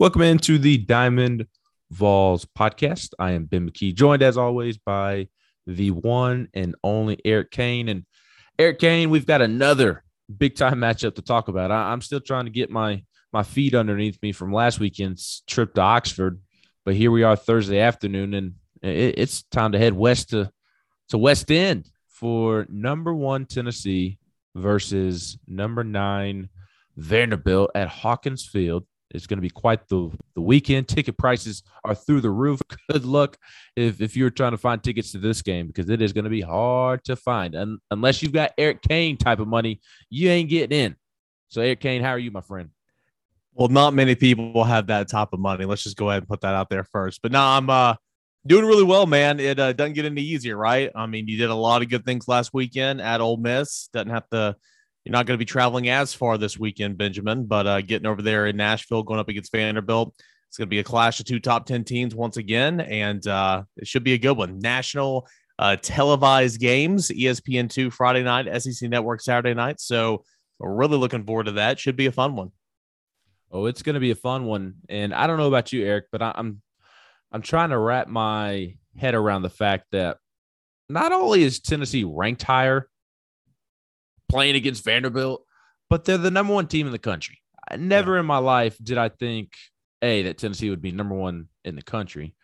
Welcome into the Diamond Vols podcast. I am Ben McKee, joined as always by the one and only Eric Kane. And Eric Kane, we've got another big time matchup to talk about. I, am still trying to get my my feet underneath me from last weekend's trip to Oxford, but here we are Thursday afternoon, and it, it's time to head west to to West End for number one Tennessee versus number nine Vanderbilt at Hawkins Field. It's going to be quite the, the weekend. Ticket prices are through the roof. Good luck if, if you're trying to find tickets to this game because it is going to be hard to find. And unless you've got Eric Kane type of money, you ain't getting in. So, Eric Kane, how are you, my friend? Well, not many people will have that type of money. Let's just go ahead and put that out there first. But now I'm uh, doing really well, man. It uh, doesn't get any easier, right? I mean, you did a lot of good things last weekend at Ole Miss. Doesn't have to you're not going to be traveling as far this weekend, Benjamin, but uh, getting over there in Nashville, going up against Vanderbilt. It's going to be a clash of two top 10 teams once again, and uh, it should be a good one. National uh, televised games, ESPN2 Friday night, SEC Network Saturday night. So we're really looking forward to that. Should be a fun one. Oh, it's going to be a fun one. And I don't know about you, Eric, but I'm I'm trying to wrap my head around the fact that not only is Tennessee ranked higher playing against Vanderbilt, but they're the number one team in the country. Never yeah. in my life did I think, A, that Tennessee would be number one in the country.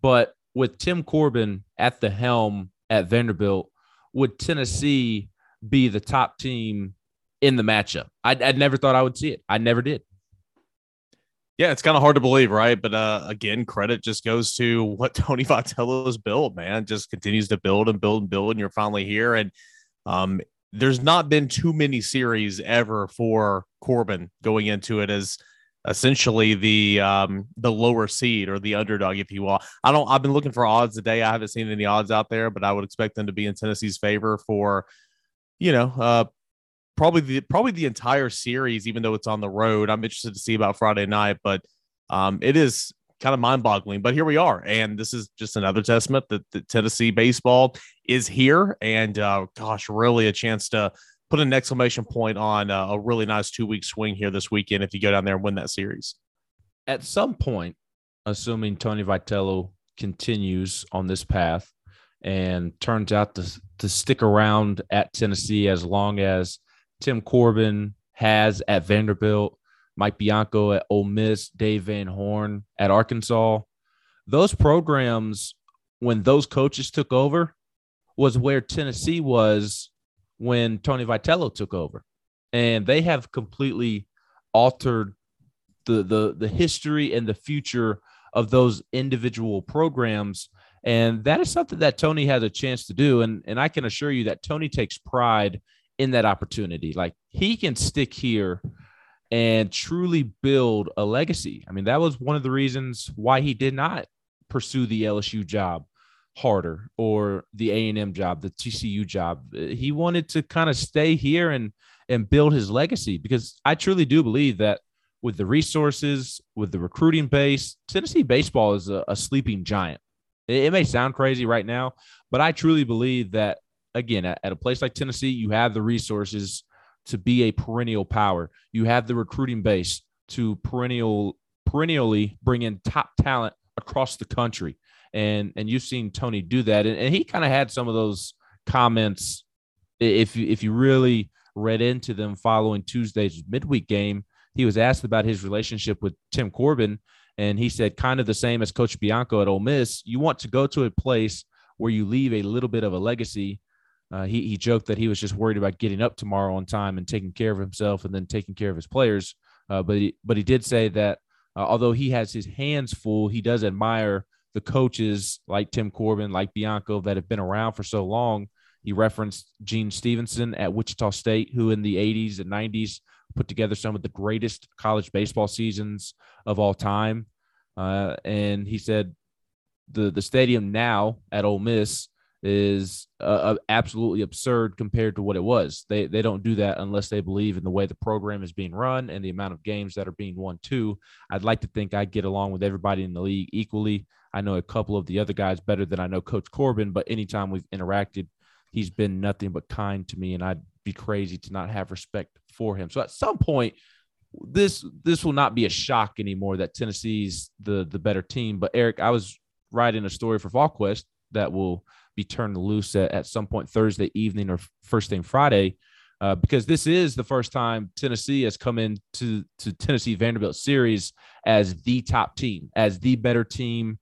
But with Tim Corbin at the helm at Vanderbilt, would Tennessee be the top team in the matchup? I, I never thought I would see it. I never did. Yeah, it's kind of hard to believe, right? But uh, again, credit just goes to what Tony Vitello's built, man. Just continues to build and build and build, and you're finally here. And um, there's not been too many series ever for Corbin going into it as essentially the um the lower seed or the underdog if you will. I don't i've been looking for odds today. I haven't seen any odds out there but i would expect them to be in tennessee's favor for you know uh probably the probably the entire series even though it's on the road. I'm interested to see about friday night but um it is kind of mind boggling. But here we are. And this is just another testament that, that Tennessee baseball is here. And uh, gosh, really a chance to put an exclamation point on uh, a really nice two week swing here this weekend if you go down there and win that series. At some point, assuming Tony Vitello continues on this path and turns out to, to stick around at Tennessee as long as Tim Corbin has at Vanderbilt Mike Bianco at Ole Miss, Dave Van Horn at Arkansas. Those programs, when those coaches took over, was where Tennessee was when Tony Vitello took over. And they have completely altered the the the history and the future of those individual programs. And that is something that Tony has a chance to do. And, and I can assure you that Tony takes pride in that opportunity. Like he can stick here and truly build a legacy. I mean, that was one of the reasons why he did not pursue the LSU job harder or the A&M job, the TCU job. He wanted to kind of stay here and and build his legacy because I truly do believe that with the resources, with the recruiting base, Tennessee baseball is a, a sleeping giant. It, it, may sound crazy right now, but I truly believe that again, at, at a place like Tennessee, you have the resources to be a perennial power. You have the recruiting base to perennial perennially bring in top talent across the country. And and you've seen Tony do that. And, and he kind of had some of those comments if you if you really read into them following Tuesday's midweek game, he was asked about his relationship with Tim Corbin, and he said kind of the same as Coach Bianco at Ole Miss. You want to go to a place where you leave a little bit of a legacy uh, he, he joked that he was just worried about getting up tomorrow on time and taking care of himself and then taking care of his players. Uh, but he, but he did say that uh, although he has his hands full, he does admire the coaches like Tim Corbin, like Bianco, that have been around for so long. He referenced Gene Stephenson at Wichita State, who in the 80s and 90s put together some of the greatest college baseball seasons of all time. Uh, and he said the the stadium now at Ole Miss is uh, uh, absolutely absurd compared to what it was. They they don't do that unless they believe in the way the program is being run and the amount of games that are being won too. I'd like to think I get along with everybody in the league equally. I know a couple of the other guys better than I know Coach Corbin, but anytime we've interacted, he's been nothing but kind to me, and I'd be crazy to not have respect for him. So at some point, this this will not be a shock anymore that Tennessee's the the better team. But Eric, I was writing a story for VolQuest that will be turned loose at, at some point Thursday evening or first thing Friday, uh, because this is the first time Tennessee has come into to Tennessee Vanderbilt series as the top team, as the better team,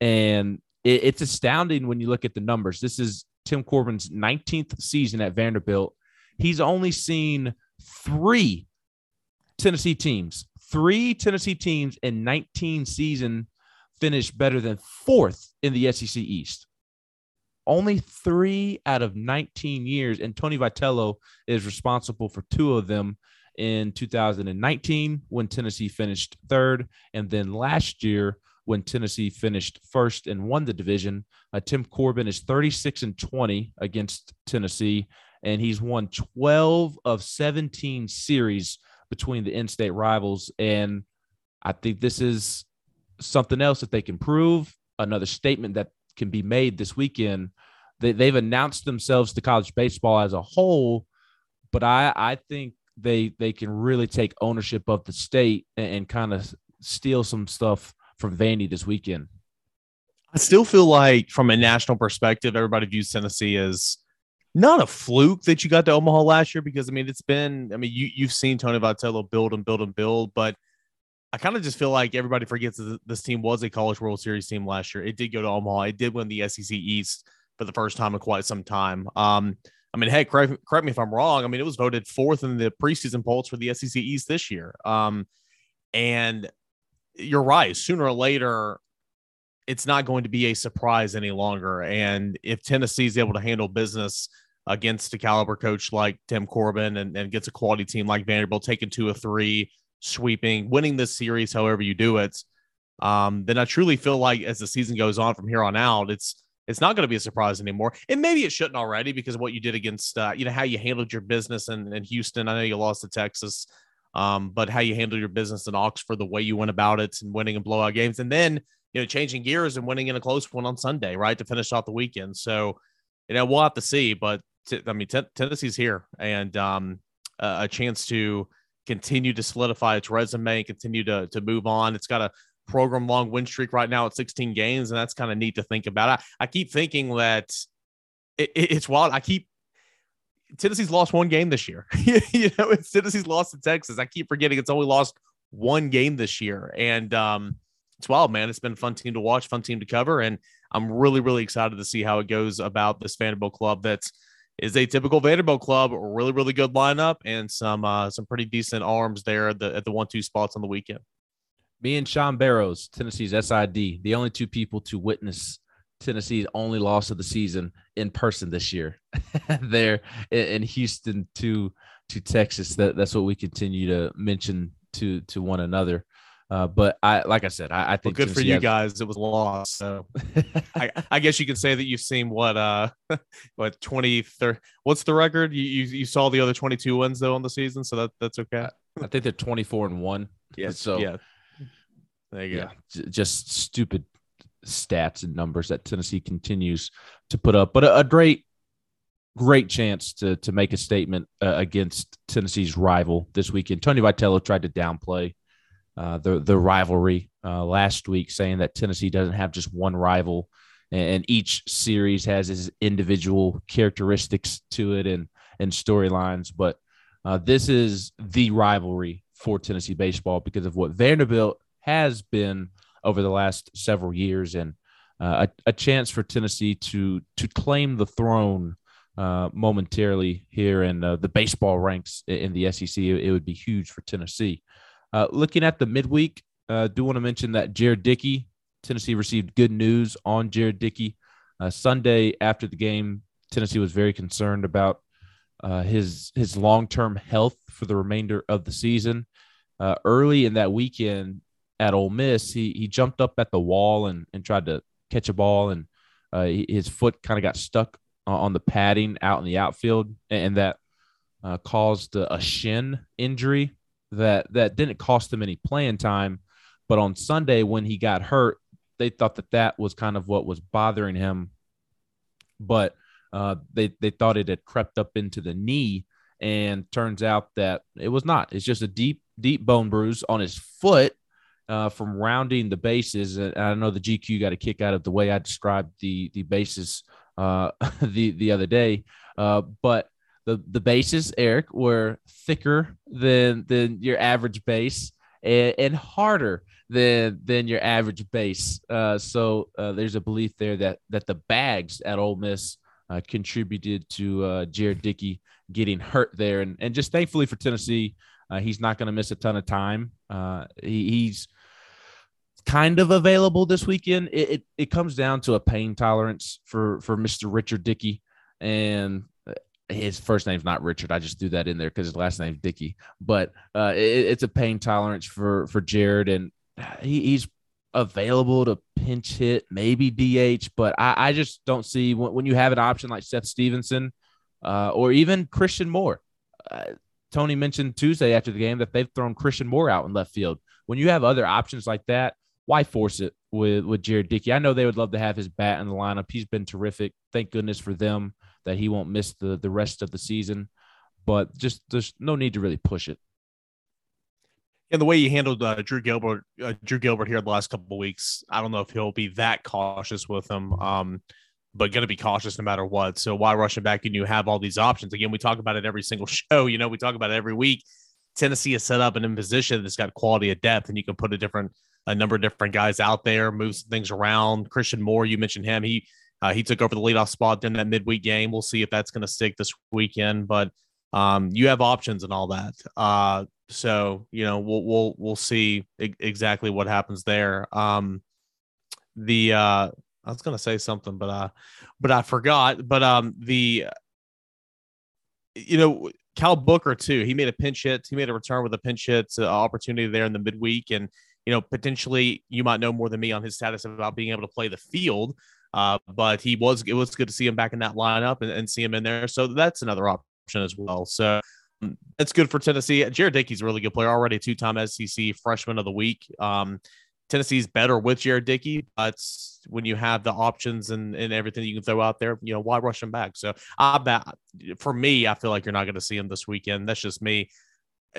and it, it's astounding when you look at the numbers. This is Tim Corbin's 19th season at Vanderbilt. He's only seen three Tennessee teams, three Tennessee teams in 19 season finish better than fourth in the SEC East. Only three out of 19 years, and Tony Vitello is responsible for two of them in 2019 when Tennessee finished third, and then last year when Tennessee finished first and won the division. Uh, Tim Corbin is 36 and 20 against Tennessee, and he's won 12 of 17 series between the in-state rivals. And I think this is something else that they can prove. Another statement that can be made this weekend. They, they've announced themselves to college baseball as a whole, but I, I think they they can really take ownership of the state and, and kind of steal some stuff from Vandy this weekend. I still feel like, from a national perspective, everybody views Tennessee as not a fluke that you got to Omaha last year because I mean it's been I mean you you've seen Tony Vitello build and build and build, but I kind of just feel like everybody forgets that this team was a College World Series team last year. It did go to Omaha. It did win the SEC East for the first time in quite some time. Um, I mean, hey, correct, correct me if I'm wrong. I mean, it was voted fourth in the preseason polls for the SEC East this year. Um, and you're right. Sooner or later, it's not going to be a surprise any longer. And if Tennessee is able to handle business against a caliber coach like Tim Corbin and, and gets a quality team like Vanderbilt, taking two or three, sweeping, winning this series, however you do it, um, then I truly feel like as the season goes on from here on out, it's it's not going to be a surprise anymore. And maybe it shouldn't already because of what you did against, uh, you know, how you handled your business in, in Houston. I know you lost to Texas, um, but how you handled your business in Oxford, the way you went about it and winning and blowout games. And then, you know, changing gears and winning in a close one on Sunday, right, to finish off the weekend. So, you know, we'll have to see. But t- I mean, t- Tennessee's here and um, uh, a chance to continue to solidify its resume and continue to, to move on. It's got a program long win streak right now at 16 games, and that's kind of neat to think about. I, I keep thinking that it, it, it's wild. I keep Tennessee's lost one game this year. you know, it's Tennessee's lost to Texas. I keep forgetting it's only lost one game this year, and um, it's wild, man. It's been a fun team to watch, fun team to cover, and I'm really, really excited to see how it goes about this Vanderbilt club. That's is a typical Vanderbilt club, really, really good lineup and some uh, some pretty decent arms there at the at the one two spots on the weekend. Me and Sean Barrows, Tennessee's SID, the only two people to witness Tennessee's only loss of the season in person this year. there in Houston to to Texas. That that's what we continue to mention to to one another. Uh, but I, like I said, I, I think well, good for you has... guys. It was lost. So I, I, guess you could say that you've seen what, uh, what 20, 30, what's the record? You, you, you saw the other 22 wins though on the season. So that that's okay. I think they're 24 and one. Yeah. So yeah, there you yeah, go. just stupid stats and numbers that Tennessee continues to put up, but a, a great, great chance to, to make a statement uh, against Tennessee's rival this weekend. Tony Vitello tried to downplay uh, the the rivalry uh, last week, saying that Tennessee doesn't have just one rival, and, each series has its individual characteristics to it and and storylines. But uh, this is the rivalry for Tennessee baseball because of what Vanderbilt has been over the last several years, and uh, a, a, chance for Tennessee to to claim the throne uh, momentarily here in the baseball ranks in the SEC. It would be huge for Tennessee. Uh, looking at the midweek, uh, do want to mention that Jared Dickey, Tennessee received good news on Jared Dickey. Uh, Sunday after the game, Tennessee was very concerned about uh, his his long term health for the remainder of the season. Uh, early in that weekend at Ole Miss, he he jumped up at the wall and, and tried to catch a ball, and uh, his foot kind of got stuck on the padding out in the outfield, and that uh, caused a shin injury that that didn't cost him any playing time. But on Sunday, when he got hurt, they thought that that was kind of what was bothering him. But uh, they they thought it had crept up into the knee, and turns out that it was not. It's just a deep deep bone bruise on his foot uh, from rounding the bases. And I know the GQ got a kick out of the way I described the the bases uh, the the other day. Uh, but the the bases, Eric, were thicker than than your average base and, and harder than than your average base. Uh, so uh, there's a belief there that that the bags at Ole Miss uh, contributed to uh, Jared Dickey getting hurt there, and and just thankfully for Tennessee, uh, he's not going to miss a ton of time. Uh, he, he's kind of available this weekend. It, it, it comes down to a pain tolerance for for Mr. Richard Dickey, and his first name's not Richard. I just threw that in there because his last name's Dickey. But uh, it, it's a pain tolerance for for Jared, and he, he's available to pinch hit, maybe DH. But I, I just don't see when, when, you have an option like Seth Stephenson uh, or even Christian Moore. Uh, Tony mentioned Tuesday after the game that they've thrown Christian Moore out in left field. When you have other options like that, why force it with with Jared Dickey? I know they would love to have his bat in the lineup. He's been terrific. Thank goodness for them that he won't miss the the rest of the season. But just there's no need to really push it. And the way he handled uh, Drew Gilbert, uh, Drew Gilbert here the last couple weeks, I don't know if he'll be that cautious with him. Um, but going to be cautious no matter what. So why rush him back and you have all these options? Again, we talk about it every single show. You know, we talk about it every week. Tennessee is set up and in position that's got quality of depth, and you can put a different a number of different guys out there, move some things around. Christian Moore, you mentioned him. He uh, he took over the leadoff spot in that midweek game. We'll see if that's going to stick this weekend, but um, you have options and all that. Uh, so you know we'll we'll we'll see exactly what happens there. Um, the uh, I was going to say something, but uh, but I forgot. But um, the you know Kyle Booker too. He made a pinch hit. He made a return with a pinch hit uh, opportunity there in the midweek, and you know potentially you might know more than me on his status about being able to play the field. Uh, but he was it was good to see him back in that lineup and, and see him in there. So that's another option as well. So um, that's good for Tennessee. Jared Dickey's a really good player already, two time SEC freshman of the week. Um, Tennessee's better with Jared Dickey, but when you have the options and, and everything you can throw out there, you know, why rush him back? So I bet for me, I feel like you're not going to see him this weekend. That's just me.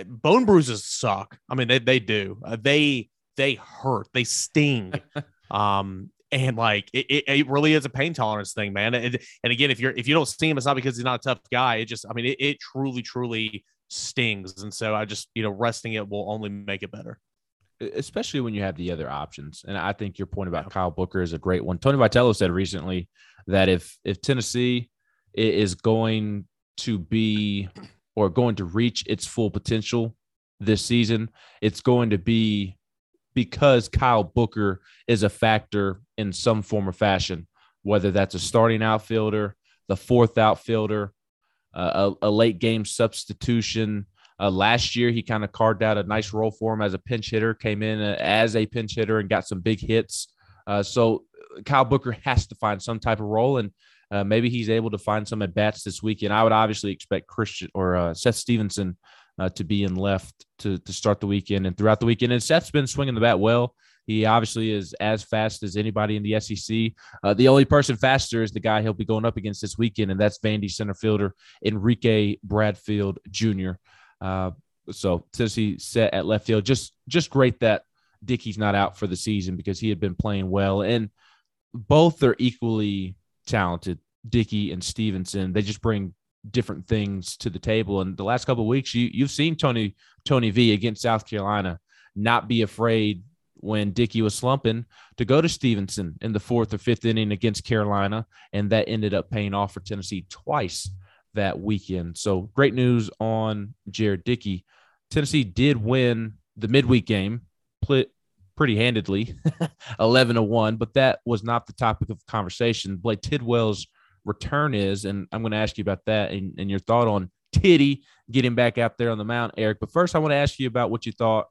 Bone bruises suck. I mean, they, they do. Uh, they they hurt. They sting. um, and like it, it, really is a pain tolerance thing, man. and again, if you're if you don't see him, it's not because he's not a tough guy. It just, I mean, it, it truly, truly stings. And so I just, you know, resting it will only make it better. Especially when you have the other options. And I think your point about. Kyle Booker is a great one. Tony Vitello said recently that if if Tennessee is going to be or going to reach its full potential this season, it's going to be because Kyle Booker is a factor in some form or fashion, whether that's a starting outfielder, the fourth outfielder, uh, a, a, late game substitution. Uh, last year, he kind of carved out a nice role for him as a pinch hitter, came in uh, as a pinch hitter and got some big hits. Uh, so Kyle Booker has to find some type of role, and uh, maybe he's able to find some at bats this weekend. I would obviously expect Christian or uh, Seth Stephenson uh, to be in left to, to start the weekend and throughout the weekend. And Seth's been swinging the bat well. He obviously is as fast as anybody in the SEC. Uh, the only person faster is the guy he'll be going up against this weekend, and that's Vandy center fielder Enrique Bradfield Jr. Uh, so Tennessee set at left field. Just just great that Dickey's not out for the season because he had been playing well, and both are equally talented. Dickey and Stephenson. They just bring different things to the table. And the last couple weeks, you you've seen Tony Tony V against South Carolina not be afraid when Dickey was slumping to go to Stephenson in the fourth or fifth inning against Carolina, and that ended up paying off for Tennessee twice that weekend. So great news on Jared Dickey. Tennessee did win the midweek game pretty handedly, 11 to 1, but that was not the topic of conversation. Blade Tidwell's return is. And I'm going to ask you about that and, and your thought on Titty getting back out there on the mound, Eric. But first, I want to ask you about what you thought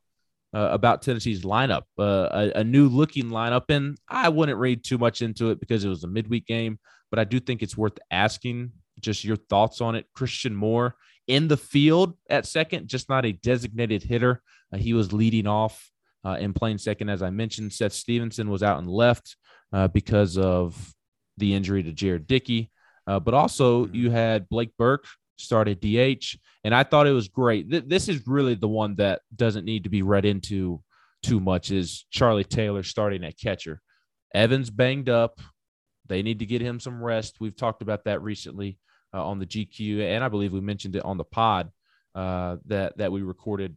uh, about Tennessee's lineup, uh, a, a, new looking lineup. And I wouldn't read too much into it because it was a midweek game, but I do think it's worth asking just your thoughts on it. Christian Moore in the field at second, just not a designated hitter. Uh, he was leading off uh, and playing second, as I mentioned. Seth Stephenson was out and left uh, because of the injury to Jared Dickey. Uh, but also, mm-hmm. you had Blake Burke started DH, and I thought it was great. Th- this is really the one that doesn't need to be read into too much. Is Charlie Taylor starting at catcher? Evans banged up. They need to get him some rest. We've talked about that recently uh, on the GQ, and I believe we mentioned it on the pod uh, that that we recorded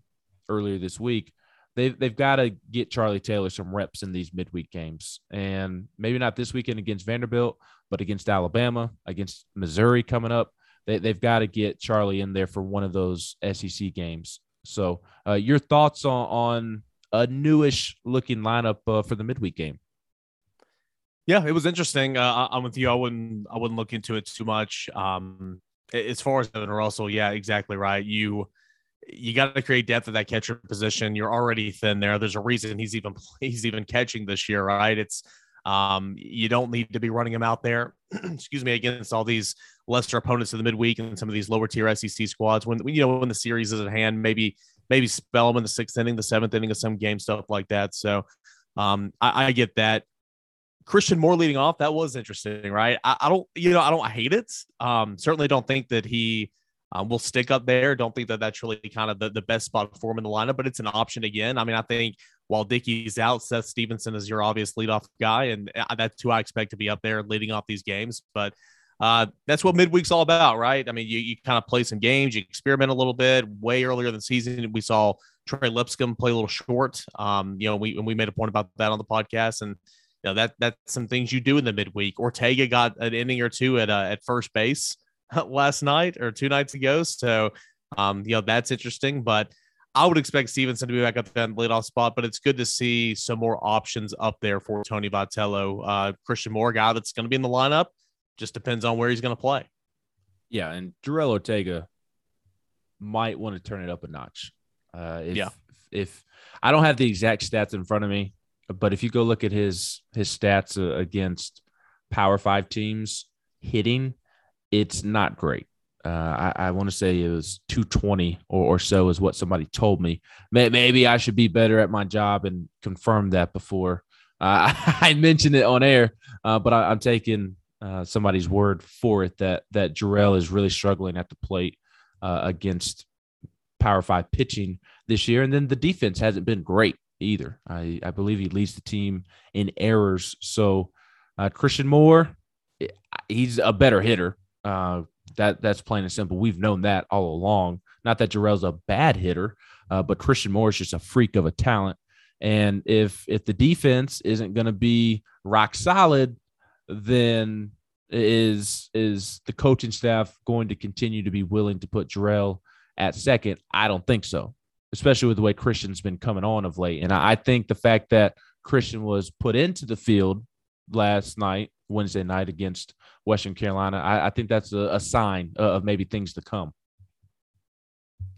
earlier this week. They've they've got to get Charlie Taylor some reps in these midweek games, and maybe not this weekend against Vanderbilt, but against Alabama, against Missouri coming up. They, they've got to get Charlie in there for one of those SEC games. So, uh, your thoughts on, on a newish looking lineup uh, for the midweek game? Yeah, it was interesting. Uh, I'm with you. I wouldn't I wouldn't look into it too much. Um, as far as Evan Russell, yeah, exactly right. You you got to create depth at that catcher position. You're already thin there. There's a reason he's even he's even catching this year, right? It's um, you don't need to be running him out there. excuse me, against all these lesser opponents in the midweek and some of these lower tier SEC squads. When you know when the series is at hand, maybe maybe spell them in the sixth inning, the seventh inning of some game, stuff like that. So um, I, I get that. Christian Moore leading off, that was interesting, right? I, I, don't, you know, I don't hate it. Um, certainly don't think that he um, will stick up there. Don't think that that's really kind of the, the best spot for him in the lineup, but it's an option again. I mean, I think while Dickey's out, Seth Stephenson is your obvious leadoff guy, and uh, that's who I expect to be up there leading off these games. But uh, that's what midweek's all about, right? I mean, you, you kind of play some games, you experiment a little bit. Way earlier in the season, we saw Trey Lipscomb play a little short. Um, you know, we we made a point about that on the podcast, and you know that that's some things you do in the midweek. Ortega got an inning or two at uh, at first base last night or two nights ago, so um, you know that's interesting. But I would expect Stephenson to be back up there in the leadoff spot, but it's good to see some more options up there for Tony Vitello. Uh, Christian Moore, guy that's going to be in the lineup, just depends on where he's going to play. Yeah, and Jorel Ortega might want to turn it up a notch. Uh, if, yeah. If I don't have the exact stats in front of me, but if you go look at his his stats uh, against Power Five teams hitting, it's not great. Uh, I, I want to say it was 220 or, or, so is what somebody told me. Maybe I should be better at my job and confirm that before uh, I mentioned it on air. Uh, but I, am taking uh, somebody's word for it that that Jorel is really struggling at the plate uh, against Power Five pitching this year, and then the defense hasn't been great either. I, I believe he leads the team in errors. So uh, Christian Moore, eh, he's a better hitter. Uh, that that's plain and simple. We've known that all along. Not that Jorel's a bad hitter, uh, but Christian Moore is just a freak of a talent. And if if the defense isn't going to be rock solid, then is is the coaching staff going to continue to be willing to put Jorel at second? I don't think so, especially with the way Christian's been coming on of late. And I think the fact that Christian was put into the field last night, Wednesday night against Western Carolina, I, I think that's a, a sign of maybe things to come.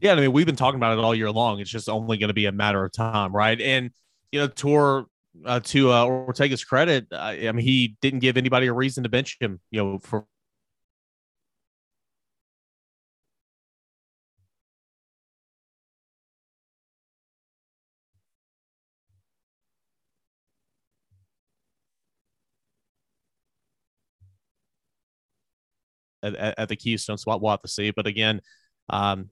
Yeah, I mean, we've been talking about it all year long. It's just only going to be a matter of time, right? And you know, tour uh, to uh, Ortega's credit, I, I mean, he didn't give anybody a reason to bench him. You know, for At, at, the Keystone spot. We'll have to see. But again, um,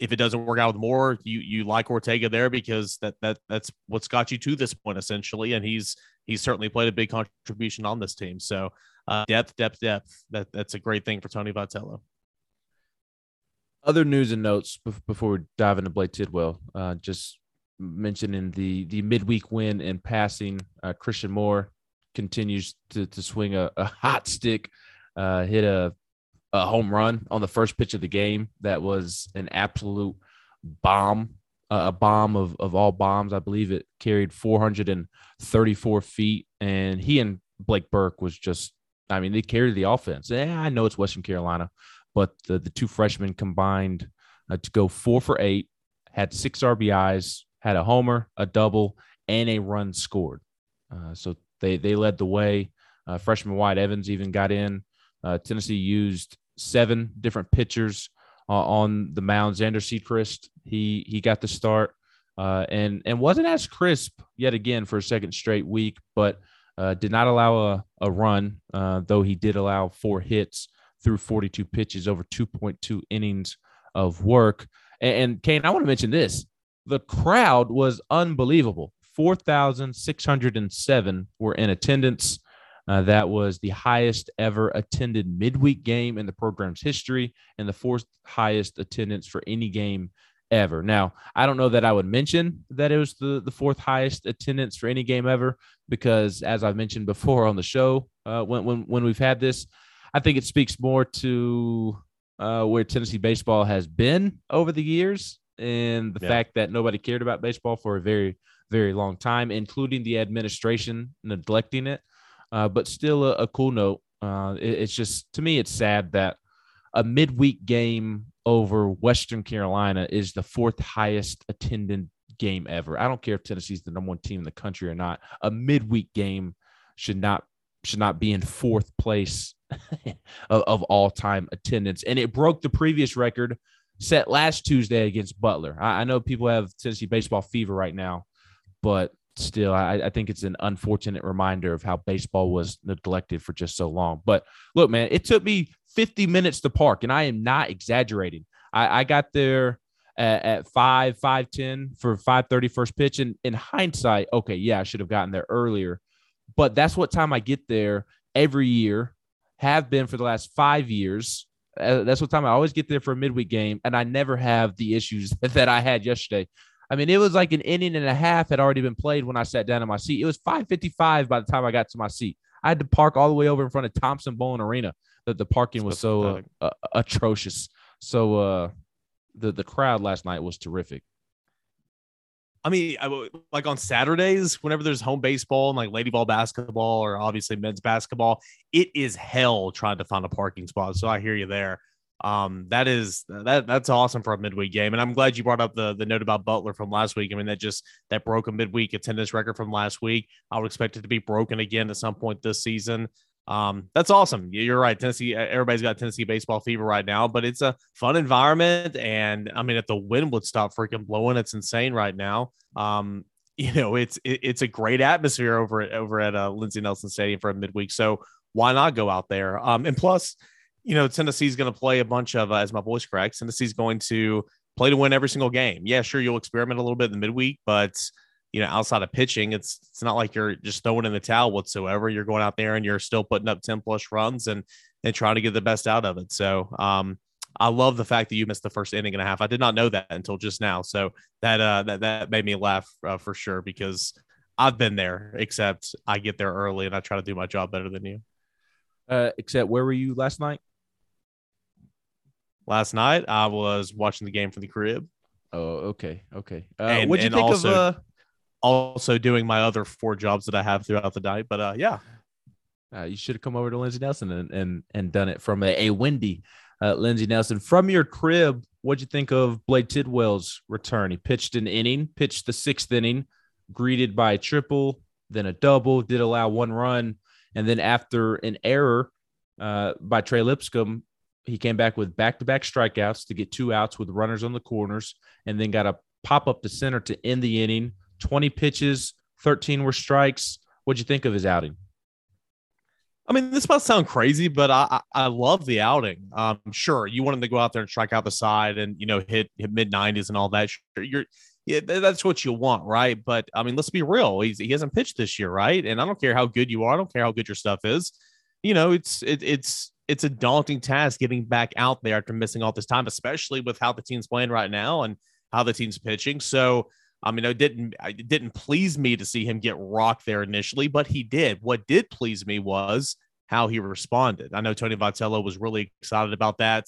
if it doesn't work out with Moore, you you like Ortega there because that that that's what's got you to this point essentially, and he's he's certainly played a big contribution on this team. So uh, depth, depth, depth. That that's a great thing for Tony Vitello. Other news and notes before we dive into Blade Tidwell. Uh, just mentioning the the midweek win in passing. Uh, Christian Moore continues to to swing a, a hot stick. Uh, hit a a home run on the first pitch of the game that was an absolute bomb, uh, a bomb of, of all bombs. I believe it carried 434 feet, and he and Blake Burke was just, I mean, they carried the offense. Yeah, I know it's Western Carolina, but the, the two freshmen combined uh, to go four for eight, had six RBIs, had a homer, a double, and a run scored. Uh, so they they led the way. Uh, freshman Wyatt Evans even got in. Uh, Tennessee used seven different pitchers uh, on the mound. Zander Sechrist, he he got the start uh, and and wasn't as crisp yet again for a second straight week, but uh, did not allow a, a run, uh, though he did allow four hits through 42 pitches, over 2.2 innings of work. And, and Kane, I want to mention this the crowd was unbelievable. 4,607 were in attendance. Uh, that was the highest ever attended midweek game in the program's history and the fourth highest attendance for any game ever. Now, I don't know that I would mention that it was the, the fourth highest attendance for any game ever because, as I've mentioned before on the show, uh, when, when, when we've had this, I think it speaks more to uh, where Tennessee baseball has been over the years and the yeah. fact that nobody cared about baseball for a very, very long time, including the administration neglecting it. Uh, but still, a, a cool note. Uh, it, it's just to me, it's sad that a midweek game over Western Carolina is the fourth highest attended game ever. I don't care if Tennessee's the number one team in the country or not. A midweek game should not should not be in fourth place of, of all time attendance, and it broke the previous record set last Tuesday against Butler. I, I know people have Tennessee baseball fever right now, but still, I, I, think it's an unfortunate reminder of how baseball was neglected for just so long. But look, man, it took me 50 minutes to park, and I am not exaggerating. I, I got there at, at 5, 5 10 for 5 30 first pitch. And in hindsight, okay, yeah, I should have gotten there earlier. But that's what time I get there every year, have been for the last five years. Uh, that's what time I always get there for a midweek game, and I never have the issues that I had yesterday. I mean, it was like an inning and a half had already been played when I sat down in my seat. It was 5:55 by the time I got to my seat. I had to park all the way over in front of Thompson-Boling Arena. That the parking was so uh, uh, atrocious. So uh, the the crowd last night was terrific. I mean, I, like on Saturdays, whenever there's home baseball and like lady ball basketball or obviously men's basketball, it is hell trying to find a parking spot. So I hear you there. Um, that is that that's awesome for a midweek game, and I'm glad you brought up the the note about Butler from last week. I mean, that just that broke a midweek attendance record from last week. I would expect it to be broken again at some point this season. Um, that's awesome. You're right. Tennessee, everybody's got Tennessee baseball fever right now, but it's a fun environment. And I mean, if the wind would stop freaking blowing, it's insane right now. Um, you know, it's it, it's a great atmosphere over over at uh, Lindsey Nelson Stadium for a midweek. So why not go out there? Um, and plus, you know, Tennessee's going to play a bunch of, uh, as my voice cracks, Tennessee's going to play to win every single game. Yeah, sure, you'll experiment a little bit in the midweek, but you know, outside of pitching, it's it's not like you're just throwing in the towel whatsoever. You're going out there and you're still putting up 10 plus runs and and trying to get the best out of it. So um I love the fact that you missed the first inning and a half. I did not know that until just now. So that uh that that made me laugh uh, for sure because I've been there, except I get there early and I try to do my job better than you. Uh, except where were you last night? Last night. I was watching the game from the crib. Oh, okay, okay. Uh, and, what'd you think also, of? Uh... Also doing my other four jobs that I have throughout the night, but uh, yeah. Uh, you should have come over to Lindsey Nelson and and, and done it from a, a windy uh, Lindsey Nelson from your crib. What'd you think of Blade Tidwell's return? He pitched an inning, pitched the sixth inning, greeted by a triple, then a double, did allow one run, and then after an error uh, by Trey Lipscomb, he came back with back-to-back strikeouts to get two outs with runners on the corners, and then got a pop up to center to end the inning. Twenty pitches, thirteen were strikes. What'd you think of his outing? I mean, this might sound crazy, but I, I, love the outing. Um, sure, you want to go out there and strike out the side and you know hit hit mid nineties and all that. Sure, you're yeah, that's what you want, right? But I mean, let's be real. He's, he hasn't pitched this year, right? And I don't care how good you are. I don't care how good your stuff is. You know, it's it, it's it's a daunting task getting back out there after missing all this time, especially with how the team's playing right now and how the team's pitching. So, I mean, it didn't it didn't please me to see him get rocked there initially, but he did. What did please me was how he responded. I know Tony Vitello was really excited about that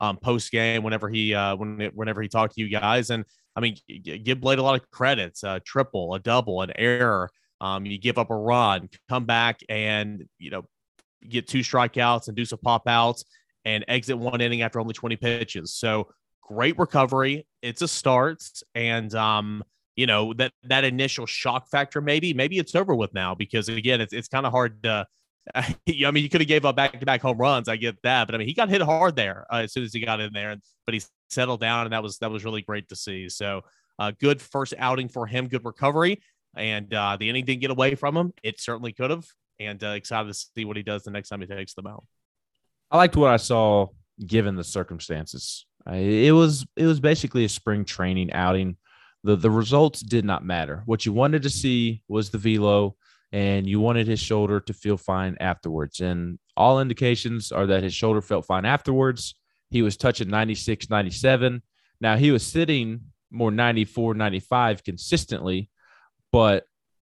um, post game whenever he uh, when whenever he talked to you guys, and I mean, give Blade a lot of credits: a triple, a double, an error. Um, you give up a run, come back, and you know get two strikeouts and do some pop outs and exit one inning after only 20 pitches. So great recovery. It's a start. And, um, you know, that, that initial shock factor, maybe, maybe it's over with now because again, it's, it's kind of hard to, I mean, you could have gave up back to back home runs. I get that, but I mean, he got hit hard there uh, as soon as he got in there, and but he settled down, and that was that was really great to see. So, uh, good first outing for him, good recovery, and uh, the inning didn't get away from him. It certainly could have, and uh, excited to see what he does the next time he takes them out. I liked what I saw given the circumstances. It was it was basically a spring training outing. The the results did not matter. What you wanted to see was the velo and you wanted his shoulder to feel fine afterwards. And all indications are that his shoulder felt fine afterwards. He was touching 96, 97. Now he was sitting more 94, 95 consistently, but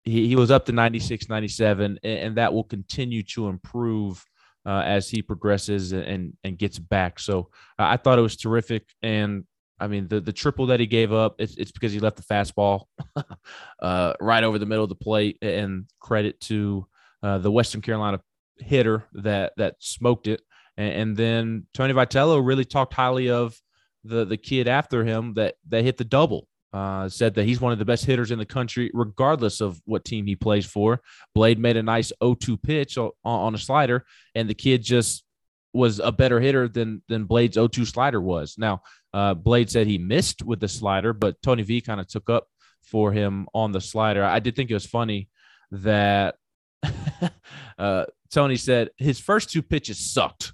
he, he was up to 96, 97, and, and that will continue to improve uh, as he progresses and and gets back. So uh, I thought it was terrific, and I mean the the triple that he gave up, it's, it's because he left the fastball uh, right over the middle of the plate, and credit to uh, the Western Carolina hitter that that smoked it, and, and then Tony Vitello really talked highly of the the kid after him that that hit the double uh, said that he's one of the best hitters in the country, regardless of what team he plays for. Blade made a nice 0-2 pitch on, on a slider, and the kid just was a better hitter than than Blade's 0-2 slider was. Now, uh, Blade said he missed with the slider, but Tony V kind of took up for him on the slider. I did think it was funny that uh, Tony said his first two pitches sucked.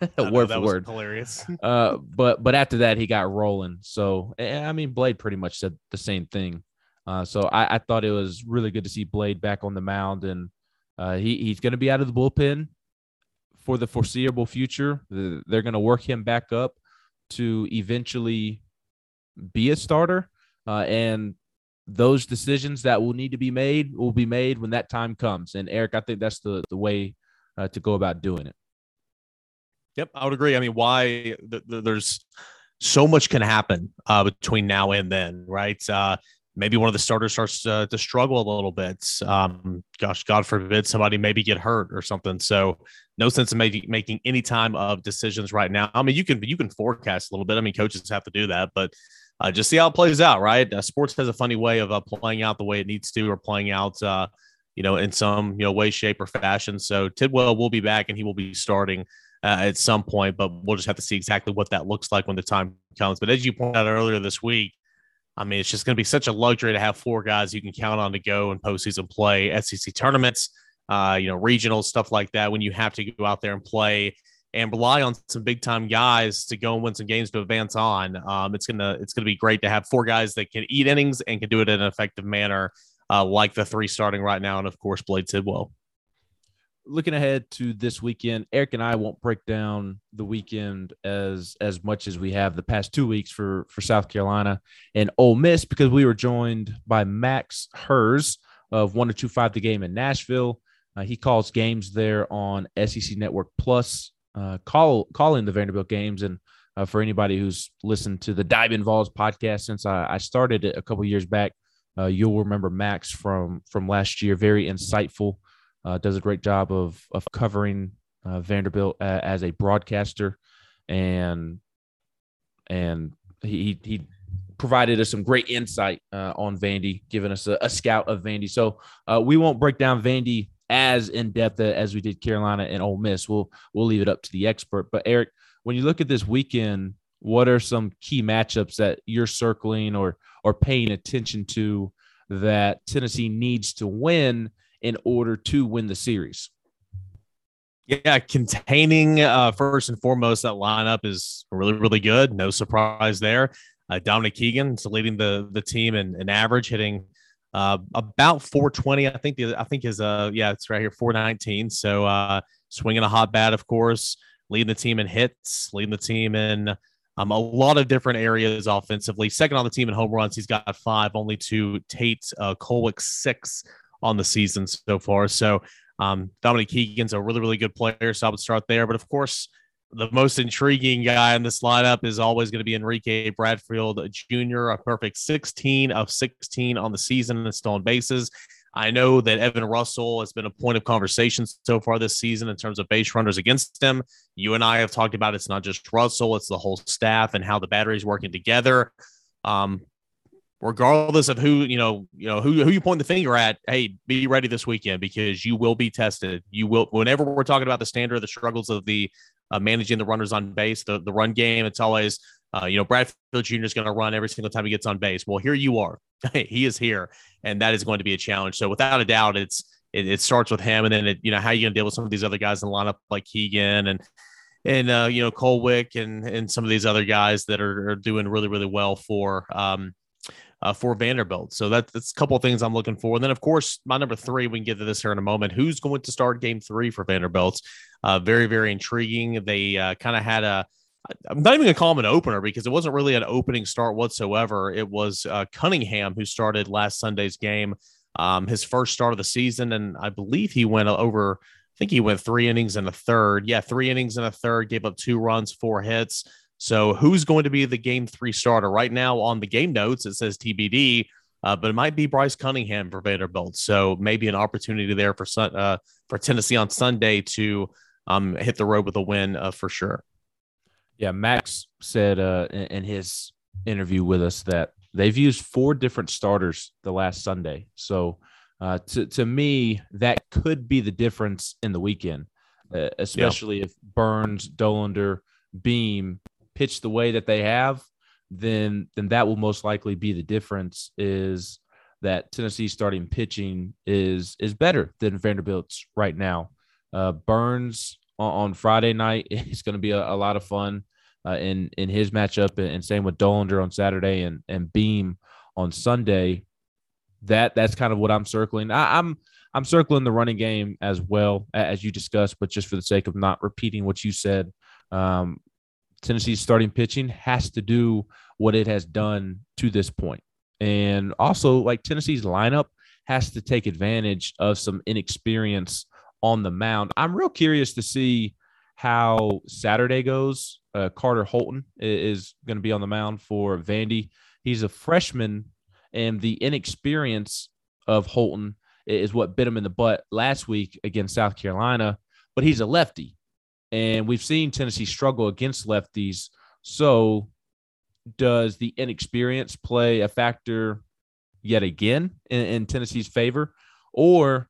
word for word. Hilarious. uh, but but after that, he got rolling. So I mean, Blade pretty much said the same thing. Uh, so I, I, thought it was really good to see Blade back on the mound, and uh, he he's going to be out of the bullpen for the foreseeable future. They're going to work him back up to eventually be a starter, uh, and those decisions that will need to be made will be made when that time comes. And Eric, I think that's the the way uh, to go about doing it. Yep, I would agree. I mean, why th- th- there's so much can happen uh, between now and then, right? Uh, maybe one of the starters starts to struggle a little bit. Um, gosh, God forbid somebody maybe get hurt or something. So no sense in making making any time of decisions right now. I mean, you can you can forecast a little bit. I mean, coaches have to do that, but uh, just see how it plays out, right? Uh, sports has a funny way of uh, playing out the way it needs to, or playing out, uh, you know, in some you know way, shape, or fashion. So Tidwell will be back, and he will be starting uh, at some point, but we'll just have to see exactly what that looks like when the time comes. But as you pointed out earlier this week, I mean, it's just going to be such a luxury to have four guys you can count on to go and postseason play SEC tournaments, uh, you know, regional stuff like that. When you have to go out there and play and rely on some big time guys to go and win some games to advance on, um, it's gonna it's gonna be great to have four guys that can eat innings and can do it in an effective manner, uh, like the three starting right now, and of course Blade Tidwell looking ahead to this weekend, Eric and I won't break down the weekend as as much as we have the past two weeks for for South Carolina and Ole Miss because we were joined by Max Hers of one to two five the game in Nashville. Uh, he calls games there on SEC Network Plus. Uh, call calling the Vanderbilt games and uh, for anybody who's listened to the Diamond Vols podcast since I, I started it a couple years back, uh, you'll remember Max from from last year. Very insightful uh, does a great job of of covering uh, Vanderbilt a, as a broadcaster, and and he he provided us some great insight uh, on Vandy, giving us a, a scout of Vandy. So uh, we won't break down Vandy as in depth as we did Carolina and Ole Miss. We'll we'll leave it up to the expert. But Eric, when you look at this weekend, what are some key matchups that you're circling or or paying attention to that Tennessee needs to win in order to win the series. Yeah, containing uh, first and foremost that lineup is really really good. No surprise there. Uh, Dominic Keegan is leading the the team in, in average, hitting uh, about 420. I think the I think his uh yeah it's right here 419. So uh, swinging a hot bat, of course, leading the team in hits, leading the team in um, a lot of different areas offensively. Second on the team in home runs, he's got five, only to Tate uh, Kolwyck six on the season so far. So um, Dominic Keegan's a really, really good player. So I would start there. But of course, the most intriguing guy in this lineup is always going to be Enrique Bradfield Jr., a perfect 16 of 16 on the season and stolen bases. I know that Evan Russell has been a point of conversation so far this season in terms of base runners against him. You and I have talked about it's not just Russell, it's the whole staff and how the battery is working together. Um, regardless of who you know you know who, who you point the finger at hey be ready this weekend because you will be tested. You will whenever we're talking about the standard of the struggles of the uh, managing the runners on base the, the run game it's always uh, you know bradfield jr is going to run every single time he gets on base. Well here you are. He is here and that is going to be a challenge. So without a doubt it's it, it starts with him and then it, you know how you going to deal with some of these other guys in the lineup like keegan and and uh, you know Kolwyck and and some of these other guys that are, are doing really really well for um, uh, for Vanderbilt. So that, that's a couple of things I'm looking for. And then of course my number three, we can get to this here in a moment. Who's going to start Game Three for Vanderbilt? Uh, very very intriguing. They uh, kind of had a I'm not even gonna call him an opener because it wasn't really an opening start whatsoever. It was uh, Cunningham who started last Sunday's game, um, his first start of the season, and I believe he went over. I think he went three innings and a third. Yeah, three innings and a third. Gave up two runs, four hits. So who's going to be the game three starter right now on the game notes? It says TBD, uh, but it might be Bryce Cunningham for Vanderbilt. So maybe an opportunity there for uh, for Tennessee on Sunday to um, hit the road with a win uh, for sure. Yeah, Max said uh, in his interview with us that they've used four different starters the last Sunday. So uh, to to me, that could be the difference in the weekend, uh, especially yeah. if Burns, Dollander, Beam pitch the way that they have. Then then that will most likely be the difference. Is that Tennessee starting pitching is is better than Vanderbilt's right now. Uh, Burns on, on Friday night is going to be a, a, lot of fun uh, in in his matchup, and same with Dollander on Saturday and and Beam on Sunday. That that's kind of what I'm circling. I, I'm I'm circling the running game as well as you discussed, but just for the sake of not repeating what you said, um, Tennessee's starting pitching has to do what it has done to this point, and also like Tennessee's lineup has to take advantage of some inexperience on the mound. I'm real curious to see how Saturday goes uh, Carter Holton is going to be on the mound for Vandy. He's a freshman, and the inexperience of Holton is what bit him in the butt last week against South Carolina. But he's a lefty, and we've seen Tennessee struggle against lefties. So, does the inexperience play a factor yet again in, in Tennessee's favor, or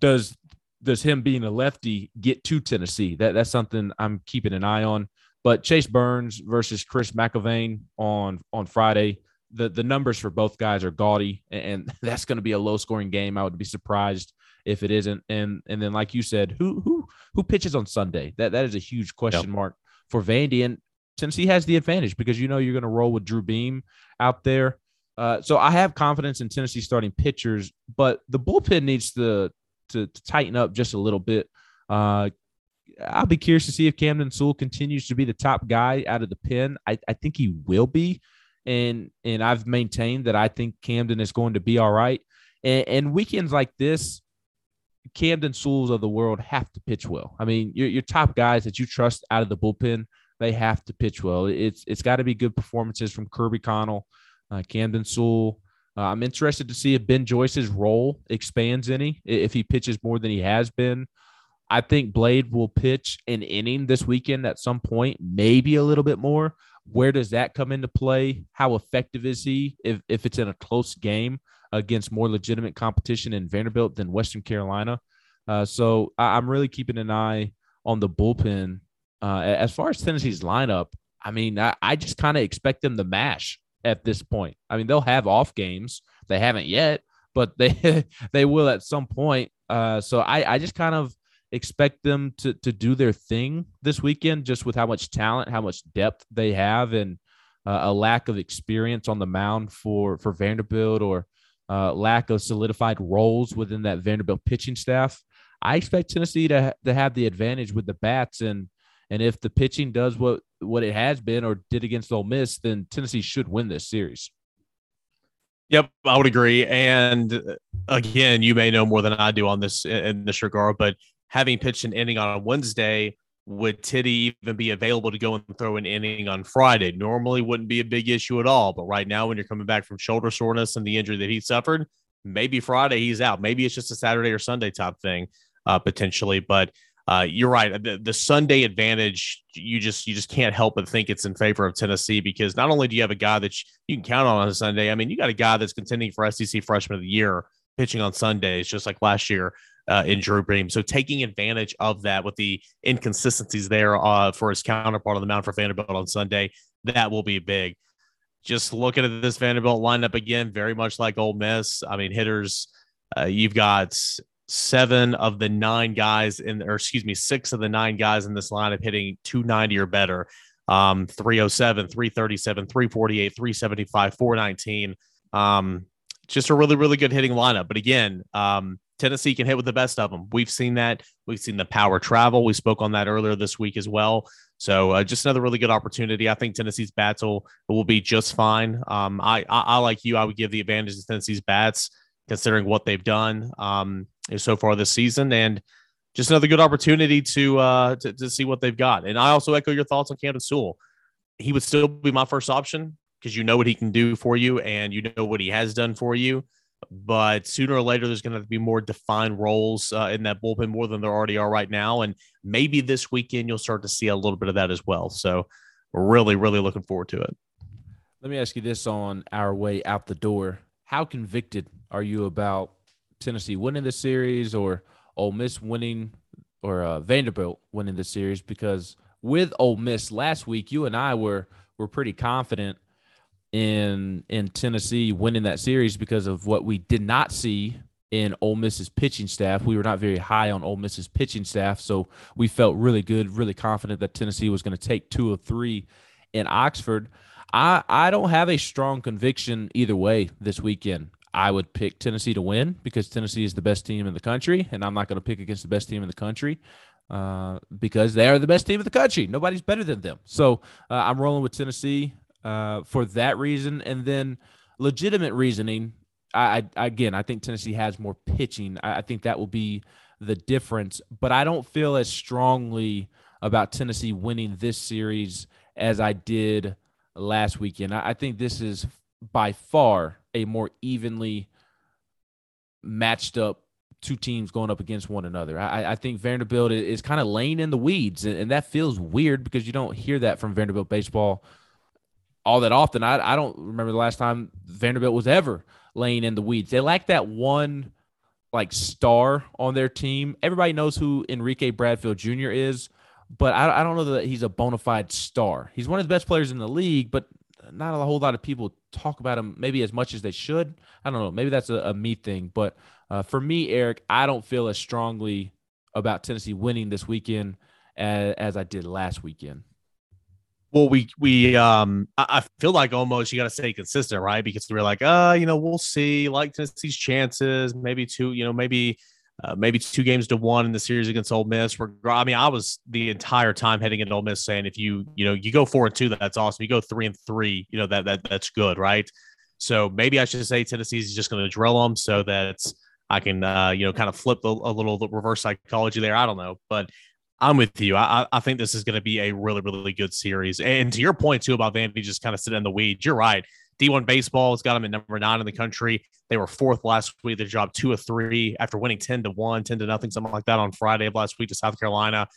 does does him being a lefty get to Tennessee? That that's something I'm keeping an eye on. But Chase Burns versus Chris McElvain on on Friday, the the numbers for both guys are gaudy, and that's going to be a low scoring game. I would be surprised if it isn't. And and then like you said, who who who pitches on Sunday? That that is a huge question yep. mark for Vandy. And Tennessee has the advantage because you know you're going to roll with Drew Beam out there. Uh, so I have confidence in Tennessee starting pitchers, but the bullpen needs to to, to tighten up just a little bit. Uh, I'll be curious to see if Camden Sewell continues to be the top guy out of the pen. I, I think he will be. And and I've maintained that I think Camden is going to be all right. And, and weekends like this, Camden Sewells of the world have to pitch well. I mean, your, your top guys that you trust out of the bullpen, they have to pitch well. It's it's got to be good performances from Kirby Connell, uh, Camden Sewell. Uh, I'm interested to see if Ben Joyce's role expands any, if he pitches more than he has been. I think Blade will pitch an inning this weekend at some point, maybe a little bit more. Where does that come into play? How effective is he if, if it's in a close game against more legitimate competition in Vanderbilt than Western Carolina? Uh, so I, am really keeping an eye on the bullpen. Uh, as far as Tennessee's lineup, I mean, I, I just kind of expect them to mash at this point. I mean, they'll have off games. They haven't yet, but they they will at some point. Uh, so I, I just kind of expect them to to do their thing this weekend, just with how much talent, how much depth they have, and uh, a lack of experience on the mound for for Vanderbilt or uh, lack of solidified roles within that Vanderbilt pitching staff. I expect Tennessee to to have the advantage with the bats, and and if the pitching does what what it has been or did against Ole Miss, then Tennessee should win this series. Yep, I would agree. And uh, again, you may know more than I do on this in this regard, but having pitched an inning on a Wednesday, would Titty even be available to go and throw an inning on Friday? Normally wouldn't be a big issue at all. But right now, when you're coming back from shoulder soreness and the injury that he suffered, maybe Friday he's out. Maybe it's just a Saturday or Sunday type thing, uh, potentially. But uh, you're right. The, the Sunday advantage, you just you just can't help but think it's in favor of Tennessee because not only do you have a guy that you can count on on Sunday, I mean, you got a guy that's contending for SEC Freshman of the Year pitching on Sundays, just like last year uh, in Drew Beam. So taking advantage of that with the inconsistencies there uh, for his counterpart on the mound for Vanderbilt on Sunday, that will be big. Just looking at this Vanderbilt lineup again, very much like Ole Miss. I mean, hitters, uh, you've got seven of the nine guys in, or excuse me, six of the nine guys in this lineup hitting 290 or better. Um, 307, 337, 348, 375, 419. Um, just a really, really good hitting lineup. But again, um, Tennessee can hit with the best of them. We've seen that. We've seen the power travel. We spoke on that earlier this week as well. So uh, just another really good opportunity. I think Tennessee's bats will, will be just fine. Um, I, I, I like you. I would give the advantage to Tennessee's bats considering what they've done um, so far this season, and just another good opportunity to, uh, to to see what they've got. And I also echo your thoughts on Camden Sewell. He would still be my first option because you know what he can do for you and you know what he has done for you. But sooner or later, there's going to be more defined roles uh, in that bullpen more than there already are right now. And maybe this weekend you'll start to see a little bit of that as well. So, really, really looking forward to it. Let me ask you this on our way out the door. How convicted are you about Tennessee winning the series or Ole Miss winning or uh, Vanderbilt winning the series? Because with Ole Miss last week, you and I were were pretty confident in in Tennessee winning that series because of what we did not see in Ole Miss's pitching staff. We were not very high on Ole Miss's pitching staff, so we felt really good, really confident that Tennessee was going to take two of three in Oxford. I I don't have a strong conviction either way this weekend. I would pick Tennessee to win because Tennessee is the best team in the country, and I'm not going to pick against the best team in the country uh, because they are the best team in the country. Nobody's better than them. So uh, I'm rolling with Tennessee uh, for that reason. And then legitimate reasoning, I, I again, I think Tennessee has more pitching. I, I, think that will be the difference. But I don't feel as strongly about Tennessee winning this series as I did last weekend. I, I think this is by far a more evenly matched up two teams going up against one another. I, I think Vanderbilt is kind of laying in the weeds, and, and, that feels weird because you don't hear that from Vanderbilt baseball all that often. I, I don't remember the last time Vanderbilt was ever laying in the weeds. They lack that one like star on their team. Everybody knows who Enrique Bradfield Jr. is, but I, I don't know that he's a bona fide star. He's one of the best players in the league, but not a whole lot of people talk about him maybe as much as they should. I don't know. Maybe that's a, a me thing. But uh, for me, Eric, I don't feel as strongly about Tennessee winning this weekend as, as I did last weekend. Well, we we um I, feel like almost you got to stay consistent, right? Because we're like, uh, you know, we'll see, like Tennessee's chances, maybe two, you know, maybe uh, maybe two games to one in the series against Ole Miss. We're, I mean, I was the entire time heading into Ole Miss saying, if you you know you go four and two, that's awesome. You go three and three, you know that that that's good, right? So maybe I should say Tennessee's just going to drill them so that I can uh, you know kind of flip a, a little reverse psychology there. I don't know, but I'm with you. I, I think this is going to be a really, really good series. And to your point, too, about Vandy just kind of sitting in the weeds, you're right. D1 baseball has got them at number nine in the country. They were fourth last week. They dropped two of three after winning 10 to 1, 10 to nothing, something like that on Friday of last week to South Carolina.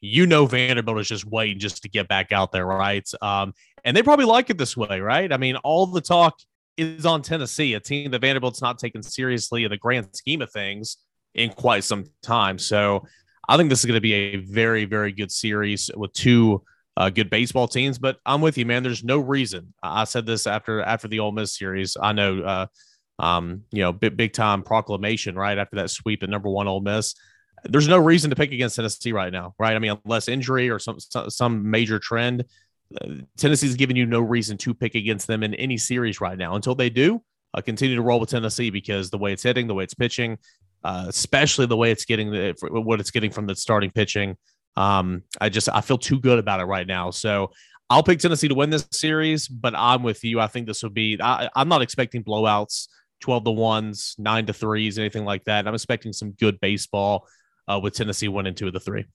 You know, Vanderbilt is just waiting just to get back out there, right? Um, and they probably like it this way, right? I mean, all the talk is on Tennessee, a team that Vanderbilt's not taken seriously in the grand scheme of things in quite some time. So I think this is going to be a very, very good series with two uh, good baseball teams. But I'm with you, man. There's no reason. I said this after after the Ole Miss series. I know, uh, um, you know, big big time proclamation right after that sweep at number one Ole Miss. There's no reason to pick against Tennessee right now, right? I mean, unless injury or some some major trend, uh, Tennessee's giving you no reason to pick against them in any series right now. Until they do, uh, continue to roll with Tennessee because the way it's hitting, the way it's pitching, uh, especially the way it's getting the, what it's getting from the starting pitching. Um, I just I feel too good about it right now. So I'll pick Tennessee to win this series, but I'm with you. I think this will be. I, I'm not expecting blowouts, twelve to ones, nine to threes, anything like that. I'm expecting some good baseball uh, with Tennessee winning two of the three.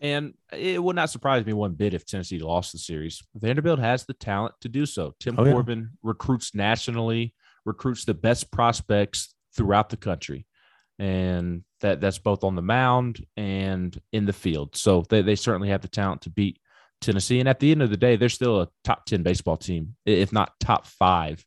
And it would not surprise me one bit if Tennessee lost the series. Vanderbilt has the talent to do so. Tim oh, Corbin yeah. recruits nationally, recruits the best prospects throughout the country and that that's both on the mound and in the field. So they, they certainly have the talent to beat Tennessee. And at the end of the day, they're still a top 10 baseball team, if not top five.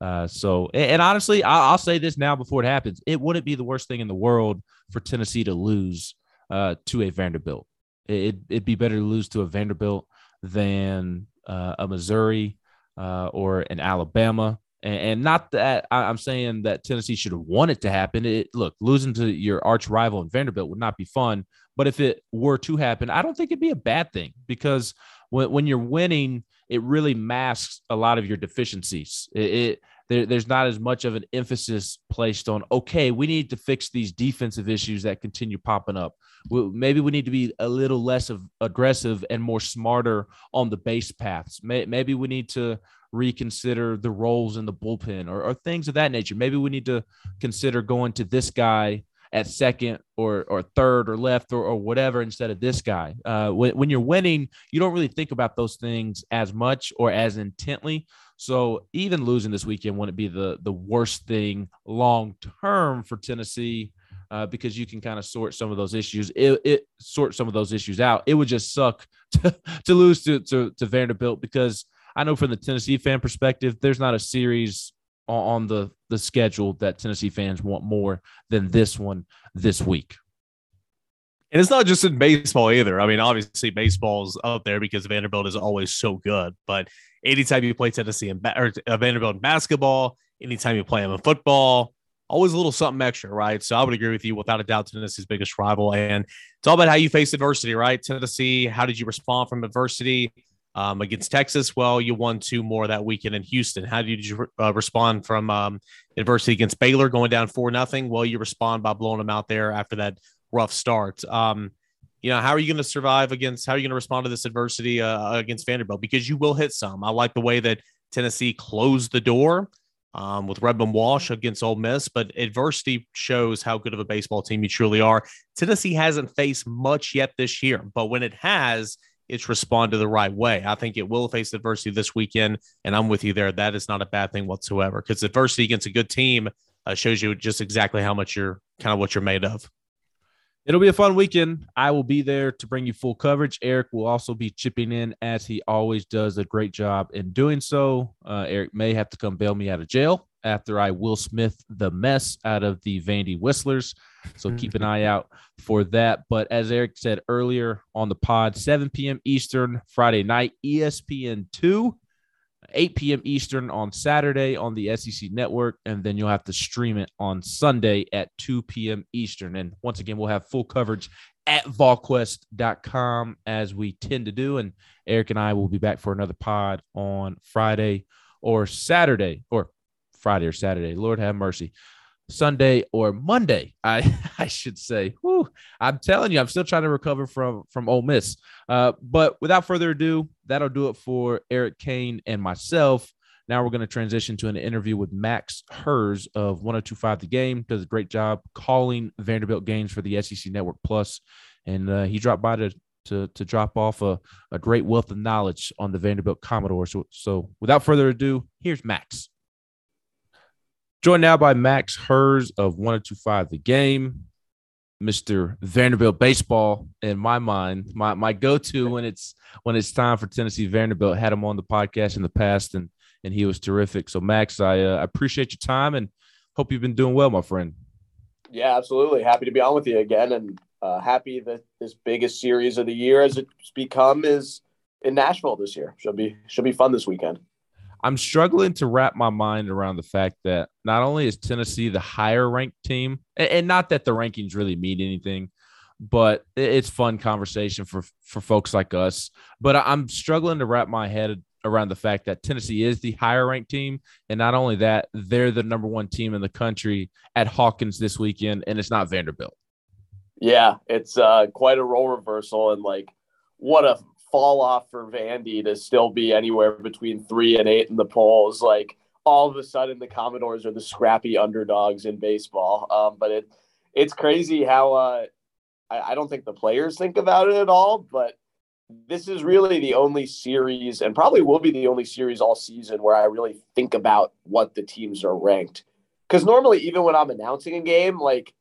Uh, so, and, honestly, I, will say this now before it happens. It wouldn't be the worst thing in the world for Tennessee to lose uh, to a Vanderbilt. It, would be better to lose to a Vanderbilt than uh, a Missouri uh, or an Alabama And, not that I'm saying that Tennessee should have wanted to happen. It look losing to your arch rival in Vanderbilt would not be fun. But if it were to happen, I don't think it'd be a bad thing because when, when you're winning, it really masks a lot of your deficiencies. It, it there, there's not as much of an emphasis placed on okay, we need to fix these defensive issues that continue popping up. maybe we need to be a little less of aggressive and more smarter on the base paths. maybe we need to reconsider the roles in the bullpen or, or things of that nature. Maybe we need to consider going to this guy at second or or third or left or, or whatever instead of this guy. Uh, when, when you're winning, you don't really think about those things as much or as intently. So even losing this weekend wouldn't be the the worst thing long term for Tennessee. Uh, because you can kind of sort some of those issues. It, it sort some of those issues out. It would just suck to, to lose to, to, to Vanderbilt because I know from the Tennessee fan perspective, there's not a series on the the schedule that Tennessee fans want more than this one this week. And it's not just in baseball either. I mean, obviously baseball's up there because Vanderbilt is always so good. But anytime you play Tennessee and ba- or uh, Vanderbilt in basketball, anytime you play them in football, always a little something extra, right? So I would agree with you without a doubt. Tennessee's biggest rival, and it's all about how you face adversity, right? Tennessee, how did you respond from adversity? Um, against Texas, well, you won two more that weekend in Houston. How did you uh, respond from um, adversity against Baylor, going down four nothing? Well, you respond by blowing them out there after that rough start. Um, you know, how are you going to survive against? How are you going to respond to this adversity uh, against Vanderbilt? Because you will hit some. I like the way that Tennessee closed the door um, with Redmond Walsh against Ole Miss, but adversity shows how good of a baseball team you truly are. Tennessee hasn't faced much yet this year, but when it has, it's respond to the right way. I think it will face adversity this weekend, and I'm with you there. That is not a bad thing whatsoever because adversity against a good team uh, shows you just exactly how much you're kind of what you're made of. It'll be a fun weekend. I will be there to bring you full coverage. Eric will also be chipping in as he always does a great job in doing so. Uh, Eric may have to come bail me out of jail after I Will Smith the mess out of the Vandy Whistlers. So keep an eye out for that. But as Eric said earlier on the pod, 7 p.m. Eastern, Friday night, ESPN 2, 8 p.m. Eastern on Saturday on the SEC network. And then you'll have to stream it on Sunday at 2 p.m. Eastern. And once again, we'll have full coverage at volquest.com as we tend to do. And Eric and I will be back for another pod on Friday or Saturday or Friday or Saturday. Lord have mercy. Sunday or Monday, I I should say. Whew, I'm telling you, I'm still trying to recover from from Ole Miss. Uh, but without further ado, that'll do it for Eric Kane and myself. Now we're going to transition to an interview with Max Hers of 1025 The Game. Does a great job calling Vanderbilt games for the SEC Network Plus, and uh, he dropped by to to, to drop off a, a great wealth of knowledge on the Vanderbilt Commodores. So, so without further ado, here's Max. Joined now by Max Hers of 1025 The Game, Mr. Vanderbilt baseball in my mind. My my go-to when it's when it's time for Tennessee Vanderbilt. Had him on the podcast in the past and and he was terrific. So Max, I uh, appreciate your time and hope you've been doing well, my friend. Yeah, absolutely. Happy to be on with you again and uh, happy that this biggest series of the year as it's become is in Nashville this year. Should be should be fun this weekend. I'm struggling to wrap my mind around the fact that not only is Tennessee the higher ranked team, and not that the rankings really mean anything, but it's fun conversation for for folks like us. But I'm struggling to wrap my head around the fact that Tennessee is the higher ranked team, and not only that, they're the number one team in the country at Hawkins this weekend, and it's not Vanderbilt. Yeah, it's uh, quite a role reversal, and like what a fall off for Vandy to still be anywhere between three and eight in the polls. Like all of a sudden, the Commodores are the scrappy underdogs in baseball. Um, but it it's crazy how uh, I, I don't think the players think about it at all. But this is really the only series, and probably will be the only series all season where I really think about what the teams are ranked. Because normally, even when I'm announcing a game, like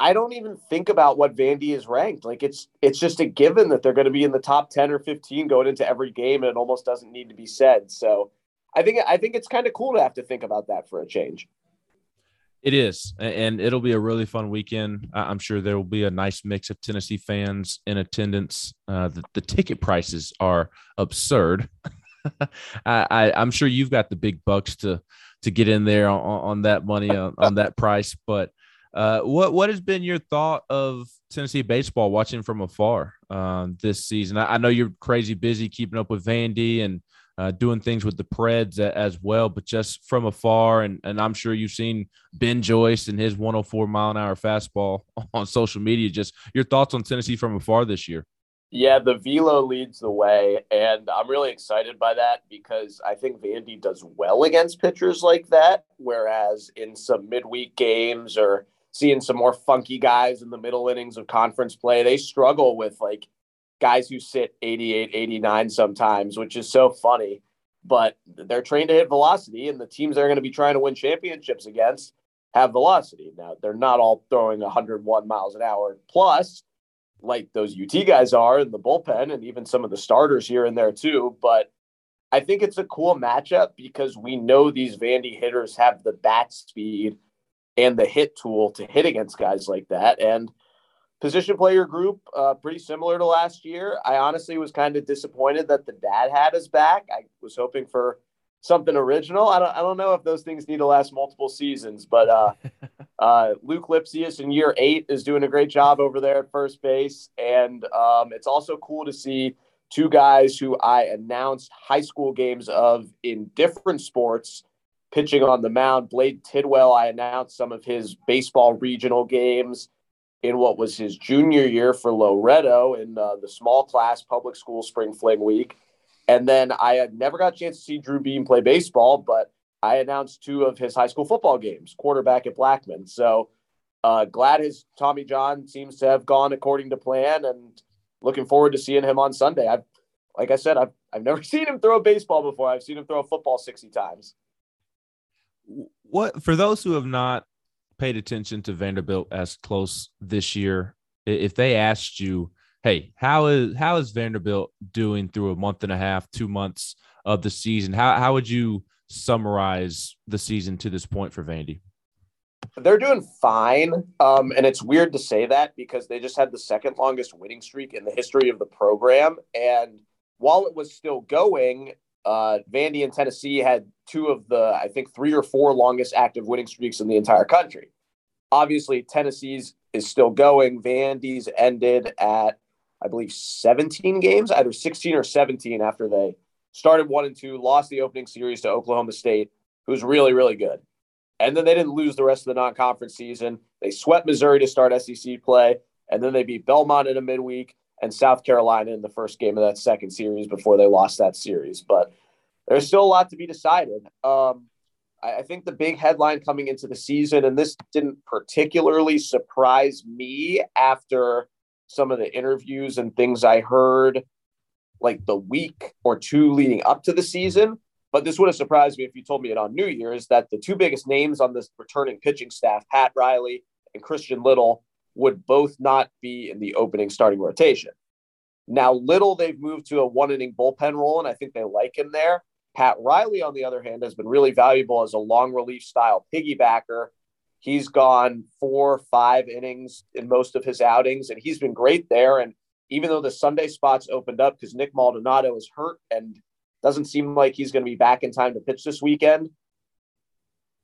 I don't even think about what Vandy is ranked. Like it's it's just a given that they're going to be in the top 10 or 15 going into every game and it almost doesn't need to be said. So I think I think it's kind of cool to have to think about that for a change. It is, and it'll be a really fun weekend. I'm sure there will be a nice mix of Tennessee fans in attendance. Uh, the, the ticket prices are absurd. I, am sure you've got the big bucks to to get in there on, on that money on, on that price. But uh, what what has been your thought of Tennessee baseball watching from afar um, this season? I, I, know you're crazy busy keeping up with Vandy and uh, doing things with the Preds as well, but just from afar, and, and I'm sure you've seen Ben Joyce and his 104 mile an hour fastball on social media. Just your thoughts on Tennessee from afar this year? Yeah, the velo leads the way, and I'm really excited by that because I think Vandy does well against pitchers like that. Whereas in some midweek games or seeing some more funky guys in the middle innings of conference play, they struggle with like guys who sit 88, 89 sometimes, which is so funny. But they're trained to hit velocity, and the teams they're going to be trying to win championships against have velocity. Now, they're not all throwing 101 miles an hour plus like those UT guys are in the bullpen and even some of the starters here and there too. But I think it's a cool matchup because we know these Vandy hitters have the bat speed and the hit tool to hit against guys like that. And position player group, uh, pretty similar to last year. I honestly was kind of disappointed that the dad had his back. I was hoping for something original. I don't I don't know if those things need to last multiple seasons, but uh, uh, Luc Lipcius in year eight is doing a great job over there at first base, and um, it's also cool to see two guys who I announced high school games of in different sports pitching on the mound. Blade Tidwell, I announced some of his baseball regional games in what was his junior year for Loretto in uh, the small class public school spring fling week. And then I had never got a chance to see Drew Beam play baseball, but I announced two of his high school football games, quarterback at Blackman. So uh, glad his Tommy John seems to have gone according to plan, and looking forward to seeing him on Sunday. I've, like I said, I've I've never seen him throw a baseball before. I've seen him throw a football sixty times. What for those who have not paid attention to Vanderbilt as close this year, if they asked you hey, how is how is Vanderbilt doing through a month and a half, two months of the season? How how would you summarize the season to this point for Vandy? They're doing fine. Um, and it's weird to say that because they just had the second longest winning streak in the history of the program. And while it was still going, uh, Vandy and Tennessee had two of the, I think, three or four longest active winning streaks in the entire country. Obviously, Tennessee's is still going. Vandy's ended at I believe, 17 games, either 16 or 17 after they started one and two, lost the opening series to Oklahoma State, who's really, really good. And then they didn't lose the rest of the non conference season. They swept Missouri to start SEC play, and then they beat Belmont in a midweek and South Carolina in the first game of that second series before they lost that series. But there's still a lot to be decided. Um, I, I think the big headline coming into the season, and this didn't particularly surprise me after some of the interviews and things I heard like the week or two leading up to the season. But this would have surprised me if you told me it on New Year's that the two biggest names on this returning pitching staff, Pat Riley and Christian Little, would both not be in the opening starting rotation. Now, Little, they've moved to a one inning bullpen role, and I think they like him there. Pat Riley, on the other hand, has been really valuable as a long relief style piggybacker He's gone four, five innings in most of his outings, and he's been great there. And even though the Sunday spots opened up because Nick Maldonado is hurt and doesn't seem like he's going to be back in time to pitch this weekend,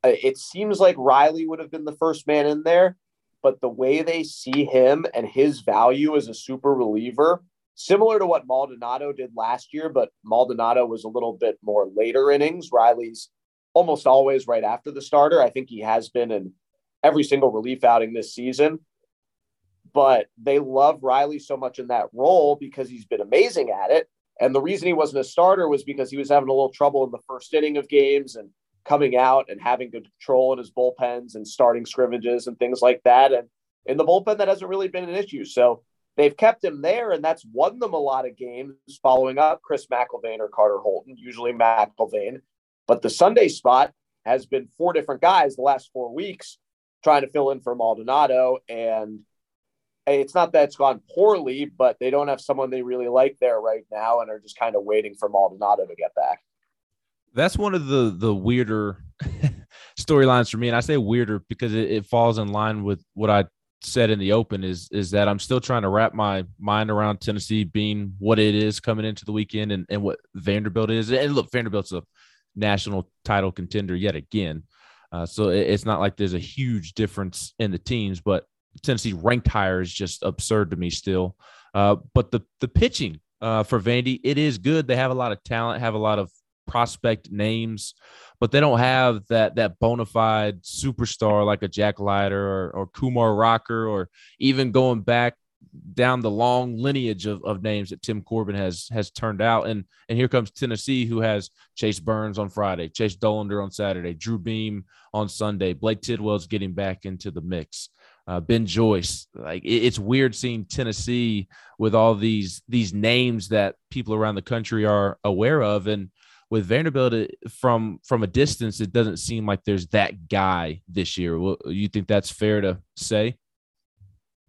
uh, it seems like Riley would have been the first man in there. But the way they see him and his value as a super reliever, similar to what Maldonado did last year, but Maldonado was a little bit more later innings. Riley's almost always right after the starter. I think he has been in every single relief outing this season. But they love Riley so much in that role because he's been amazing at it. And the reason he wasn't a starter was because he was having a little trouble in the first inning of games and coming out and having good control in his bullpens and starting scrimmages and things like that. And in the bullpen, that hasn't really been an issue. So they've kept him there, and that's won them a lot of games following up Chris McElvain or Carter Holton, usually McElvain. But the Sunday spot has been four different guys the last four weeks trying to fill in for Maldonado. And it's not that it's gone poorly, but they don't have someone they really like there right now and are just kind of waiting for Maldonado to get back. That's one of the the weirder storylines for me. And I say weirder because it, it falls in line with what I said in the open is is that I'm still trying to wrap my mind around Tennessee being what it is coming into the weekend and, and what Vanderbilt is. And look, Vanderbilt's a national title contender yet again. Uh, so it, it's not like there's a huge difference in the teams, but Tennessee ranked higher is just absurd to me still. Uh, but the the pitching uh, for Vandy, it is good. They have a lot of talent, have a lot of prospect names, but they don't have that that bona fide superstar like a Jack Leiter or, or Kumar Rocker, or even going back down the long lineage of, of names that Tim Corbin has has turned out. And and here comes Tennessee, who has Chase Burns on Friday, Chase Dollander on Saturday, Drew Beam on Sunday. Blade Tidwell's getting back into the mix. Uh, ben Joyce, like it, it's weird seeing Tennessee with all these these names that people around the country are aware of, and with Vanderbilt from from a distance, it doesn't seem like there's that guy this year. You think that's fair to say?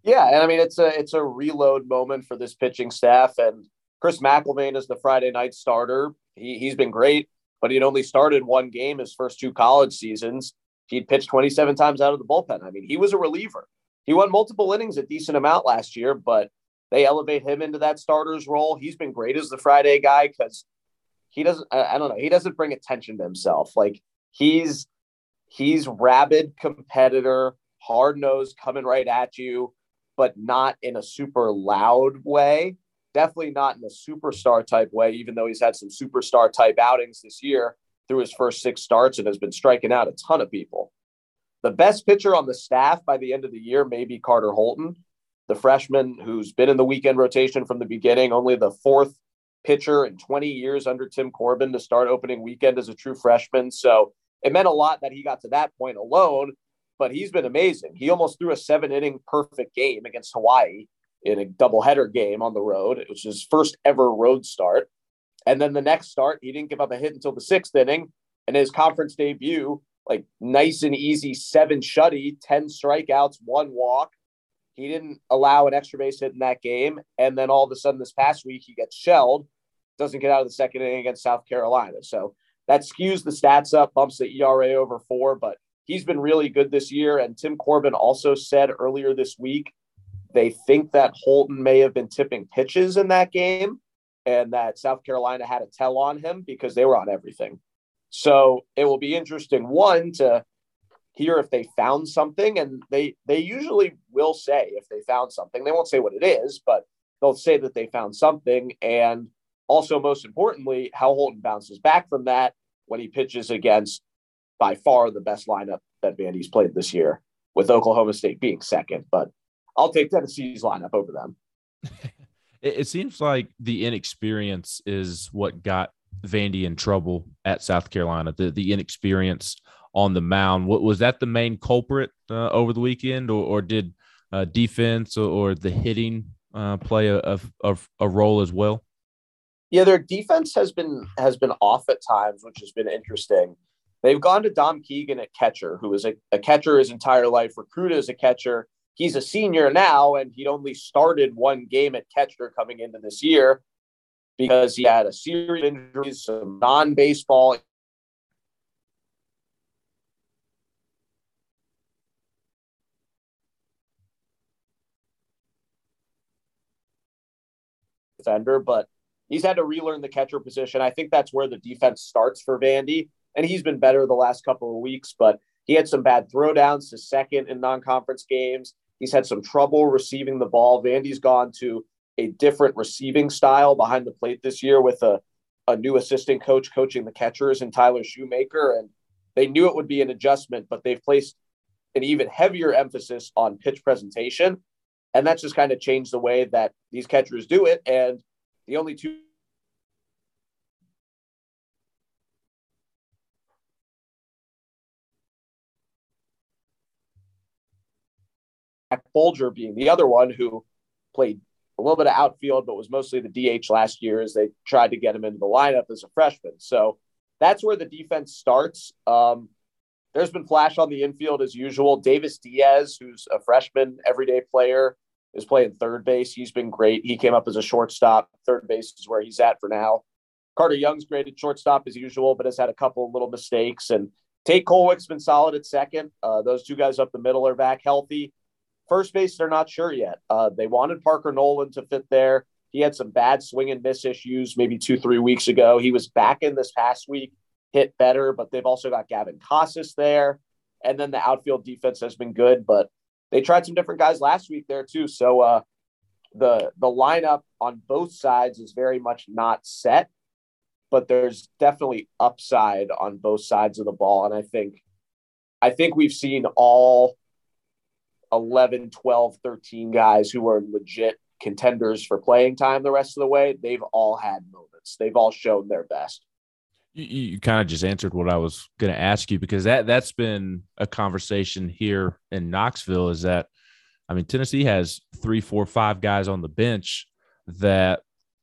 Yeah, and I mean it's a it's a reload moment for this pitching staff, and Chris McElvain is the Friday night starter. He he's been great, but he'd only started one game his first two college seasons. He'd pitched 27 times out of the bullpen. I mean, he was a reliever. He won multiple innings, a decent amount last year, but they elevate him into that starter's role. He's been great as the Friday guy because he doesn't I don't know, he doesn't bring attention to himself. Like he's he's rabid competitor, hard nosed coming right at you, but not in a super loud way. Definitely not in a superstar type way, even though he's had some superstar type outings this year through his first six starts and has been striking out a ton of people. The best pitcher on the staff by the end of the year may be Carter Holton, the freshman who's been in the weekend rotation from the beginning, only the fourth pitcher in 20 years under Tim Corbin to start opening weekend as a true freshman. So it meant a lot that he got to that point alone, but he's been amazing. He almost threw a seven inning perfect game against Hawaii in a doubleheader game on the road. It was his first ever road start. And then the next start, he didn't give up a hit until the sixth inning. And his conference debut, like nice and easy seven shutty, 10 strikeouts, one walk. He didn't allow an extra base hit in that game. And then all of a sudden, this past week, he gets shelled doesn't get out of the second inning against South Carolina. So that skews the stats up, bumps the ERA over four, but he's been really good this year. And Tim Corbin also said earlier this week they think that Holton may have been tipping pitches in that game and that South Carolina had a tell on him because they were on everything. So it will be interesting, one, to hear if they found something. And they they usually will say if they found something. They won't say what it is, but they'll say that they found something. And also, most importantly, how Holton bounces back from that when he pitches against by far the best lineup that Vandy's played this year, with Oklahoma State being second. But I'll take Tennessee's lineup over them. it, seems like the inexperience is what got Vandy in trouble at South Carolina. The the inexperience on the mound. What was that the main culprit uh, over the weekend, or, or did uh, defense or, or, the hitting uh, play a, a role as well? Yeah, their defense has been has been off at times, which has been interesting. They've gone to Dom Keegan at catcher, who is a, a catcher his entire life, recruited as a catcher. He's a senior now, and he'd only started one game at catcher coming into this year because he had a series of injuries, some non-baseball defender, but he's had to relearn the catcher position. I think that's where the defense starts for Vandy. And he's been better the last couple of weeks, but he had some bad throwdowns to second in non conference games. He's had some trouble receiving the ball. Vandy's gone to a different receiving style behind the plate this year with a, a new assistant coach coaching the catchers and Tyler Shoemaker. And they knew it would be an adjustment, but they've placed an even heavier emphasis on pitch presentation. And that's just kind of changed the way that these catchers do it. And the only two Bulger being the other one who played a little bit of outfield, but was mostly the DH last year as they tried to get him into the lineup as a freshman. So that's where the defense starts. Um, there's been flash on the infield as usual. Davis Diaz, who's a freshman, everyday player, is playing third base. He's been great. He came up as a shortstop. Third base is where he's at for now. Carter Young's great at shortstop as usual, but has had a couple of little mistakes. And Tate Kolwyck's been solid at second. Uh, those two guys up the middle are back healthy. first base, they're not sure yet. Uh, they wanted Parker Noland to fit there. He had some bad swing and miss issues maybe two, three weeks ago. He was back in this past week, hit better, but they've also got Gavin Casas there. And then the outfield defense has been good, but they tried some different guys last week there too. So uh, the the lineup on both sides is very much not set, but there's definitely upside on both sides of the ball. And I think I think we've seen all 11, 12, 13 guys who are legit contenders for playing time the rest of the way. They've all had moments. They've all shown their best. You, you kind of just answered what I was going to ask you because that that's been a conversation here in Knoxville. Is that I mean Tennessee has three, four, five guys on the bench that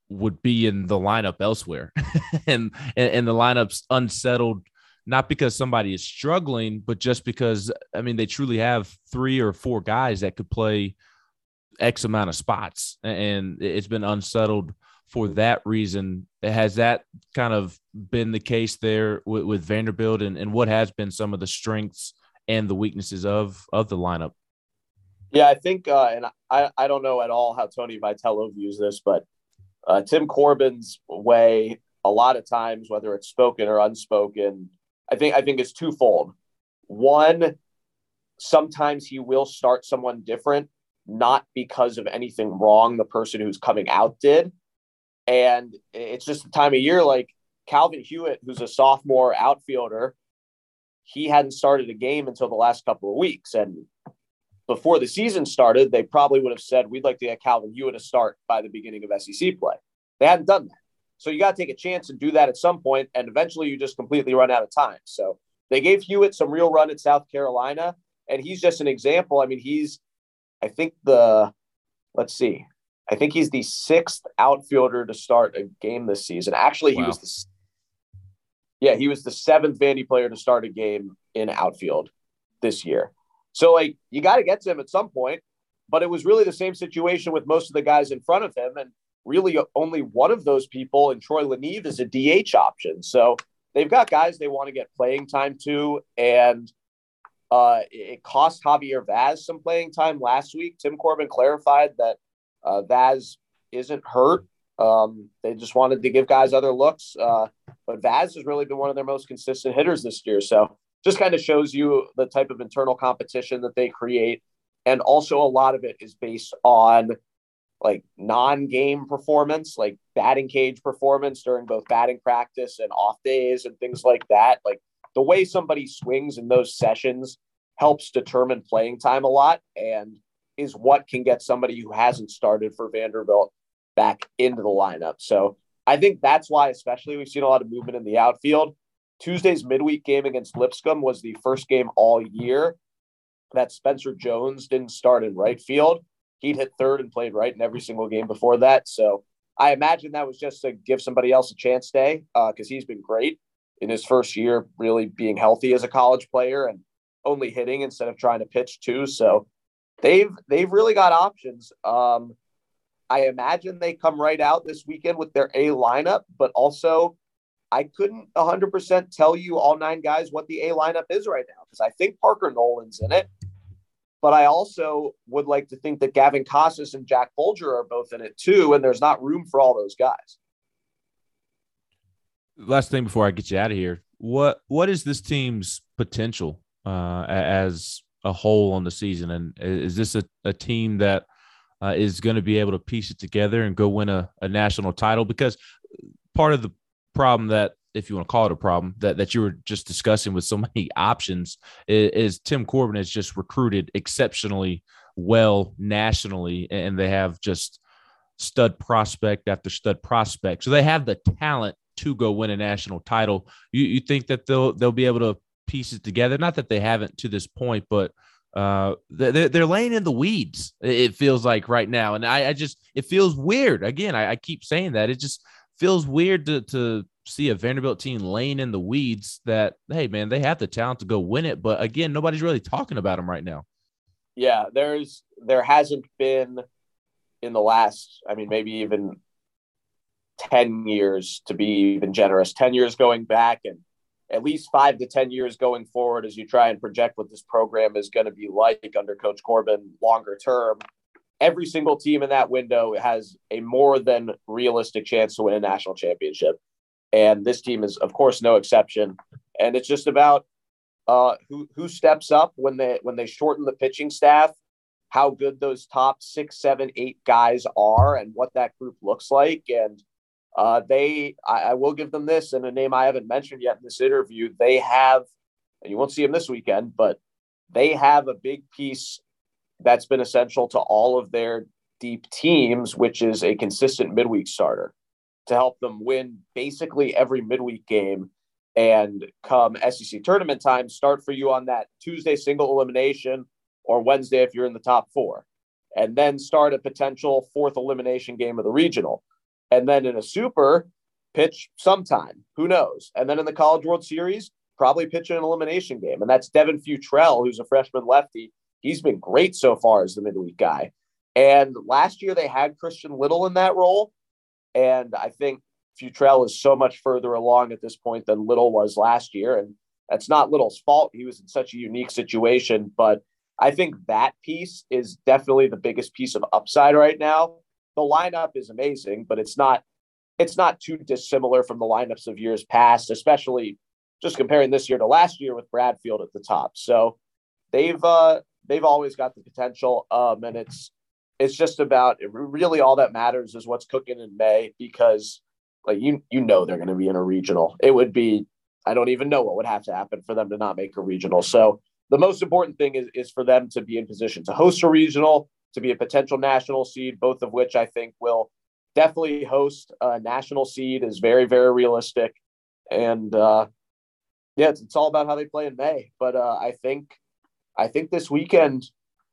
would be in the lineup elsewhere, and, and and the lineup's unsettled not because somebody is struggling, but just because I mean they truly have three or four guys that could play X amount of spots, and it's been unsettled for that reason. Has that kind of been the case there with, with Vanderbilt, and, and what has been some of the strengths and the weaknesses of of the lineup? Yeah, I think, uh, and I, I don't know at all how Tony Vitello views this, but uh, Tim Corbin's way, a lot of times, whether it's spoken or unspoken, I think I think it's twofold. One, sometimes he will start someone different, not because of anything wrong the person who's coming out did. And it's just the time of year like Calvin Hewitt, who's a sophomore outfielder, he hadn't started a game until the last couple of weeks. And before the season started, they probably would have said, We'd like to get Calvin Hewitt to start by the beginning of SEC play. They hadn't done that. So you got to take a chance and do that at some point, and eventually you just completely run out of time. So they gave Hewitt some real run at South Carolina, and he's just an example. I mean, he's, I think the, let's see, I think he's the sixth outfielder to start a game this season. Actually, he wow. was the, yeah, he was the seventh Vandy player to start a game in outfield this year. So like you got to get to him at some point, but it was really the same situation with most of the guys in front of him, and really only one of those people in Troy LaNeve is a DH option. So they've got guys they want to get playing time to. And uh, it cost Javier Vaz some playing time last week. Tim Corbin clarified that uh, Vaz isn't hurt. Um, they just wanted to give guys other looks. Uh, but Vaz has really been one of their most consistent hitters this year. So just kind of shows you the type of internal competition that they create. And also, a lot of it is based on like non-game performance, like batting cage performance during both batting practice and off days and things like that. Like the way somebody swings in those sessions helps determine playing time a lot and is what can get somebody who hasn't started for Vanderbilt back into the lineup. So I think that's why, especially, we've seen a lot of movement in the outfield. Tuesday's midweek game against Lipscomb was the first game all year that Spencer Jones didn't start in right field he'd hit third and played right in every single game before that. So I imagine that was just to give somebody else a chance day because uh, he's been great in his first year, really being healthy as a college player and only hitting instead of trying to pitch too. So they've they've really got options. Um, I imagine they come right out this weekend with their A lineup, but also I couldn't 100% tell you all nine guys what the A lineup is right now because I think Parker Noland's in it. But I also would like to think that Gavin Casas and Jack Bulger are both in it too, and there's not room for all those guys. Last thing before I get you out of here, what what is this team's potential uh, as a hole on the season, and is this a, a team that uh, is going to be able to piece it together and go win a, a national title? Because part of the problem that if you want to call it a problem that, that you were just discussing with so many options is, is Tim Corbin has just recruited exceptionally well nationally and they have just stud prospect after stud prospect. So they have the talent to go win a national title. You, you think that they'll they'll be able to piece it together? Not that they haven't to this point, but uh, they're, they're laying in the weeds. It feels like right now, and I, I just it feels weird. Again, I, I keep saying that it just feels weird to to see a Vanderbilt team laying in the weeds that, hey, man, they have the talent to go win it. But again, nobody's really talking about them right now. Yeah, there's there hasn't been in the last, I mean, maybe even 10 years to be even generous, 10 years going back. And at least five to 10 years going forward as you try and project what this program is going to be like under Coach Corbin longer term. Every single team in that window has a more than realistic chance to win a national championship. And this team is, of course, no exception. And it's just about uh, who who steps up when they when they shorten the pitching staff, how good those top six, seven, eight guys are, and what that group looks like. And uh, they, I, I, will give them this, and a name I haven't mentioned yet in this interview. They have, and you won't see them this weekend, but they have a big piece that's been essential to all of their deep teams, which is a consistent midweek starter to help them win basically every midweek game. And come SEC tournament time, start for you on that Tuesday single elimination or Wednesday if you're in the top four, and then start a potential fourth elimination game of the regional and then in a super pitch sometime. Who knows? And then in the College World Series, probably pitch an elimination game. And that's Devin Futrell, who's a freshman lefty. He's been great so far as the midweek guy. And last year they had Christian Little in that role. And I think Futrell is so much further along at this point than Little was last year. And that's not Little's fault. He was in such a unique situation. But I think that piece is definitely the biggest piece of upside right now the lineup is amazing, but it's not it's not too dissimilar from the lineups of years past, especially just comparing this year to last year with Bradfield at the top. So they've uh, they've always got the potential, um, and it's it's just about really all that matters is what's cooking in May because like you you know they're going to be in a regional. It would be I don't even know what would have to happen for them to not make a regional. So the most important thing is is for them to be in position to host a regional to be a potential national seed, both of which I think will definitely host a national seed is very, very realistic. And uh, yeah, it's, it's all about how they play in May. But uh, I think, I think this weekend,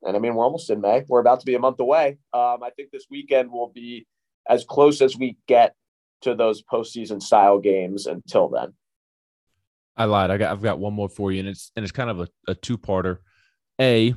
and I mean, we're almost in May, we're about to be a month away. Um, I think this weekend will be as close as we get to those postseason style games until then. I lied. I got I've got one more for you, and it's and it's kind of a, a two parter. A,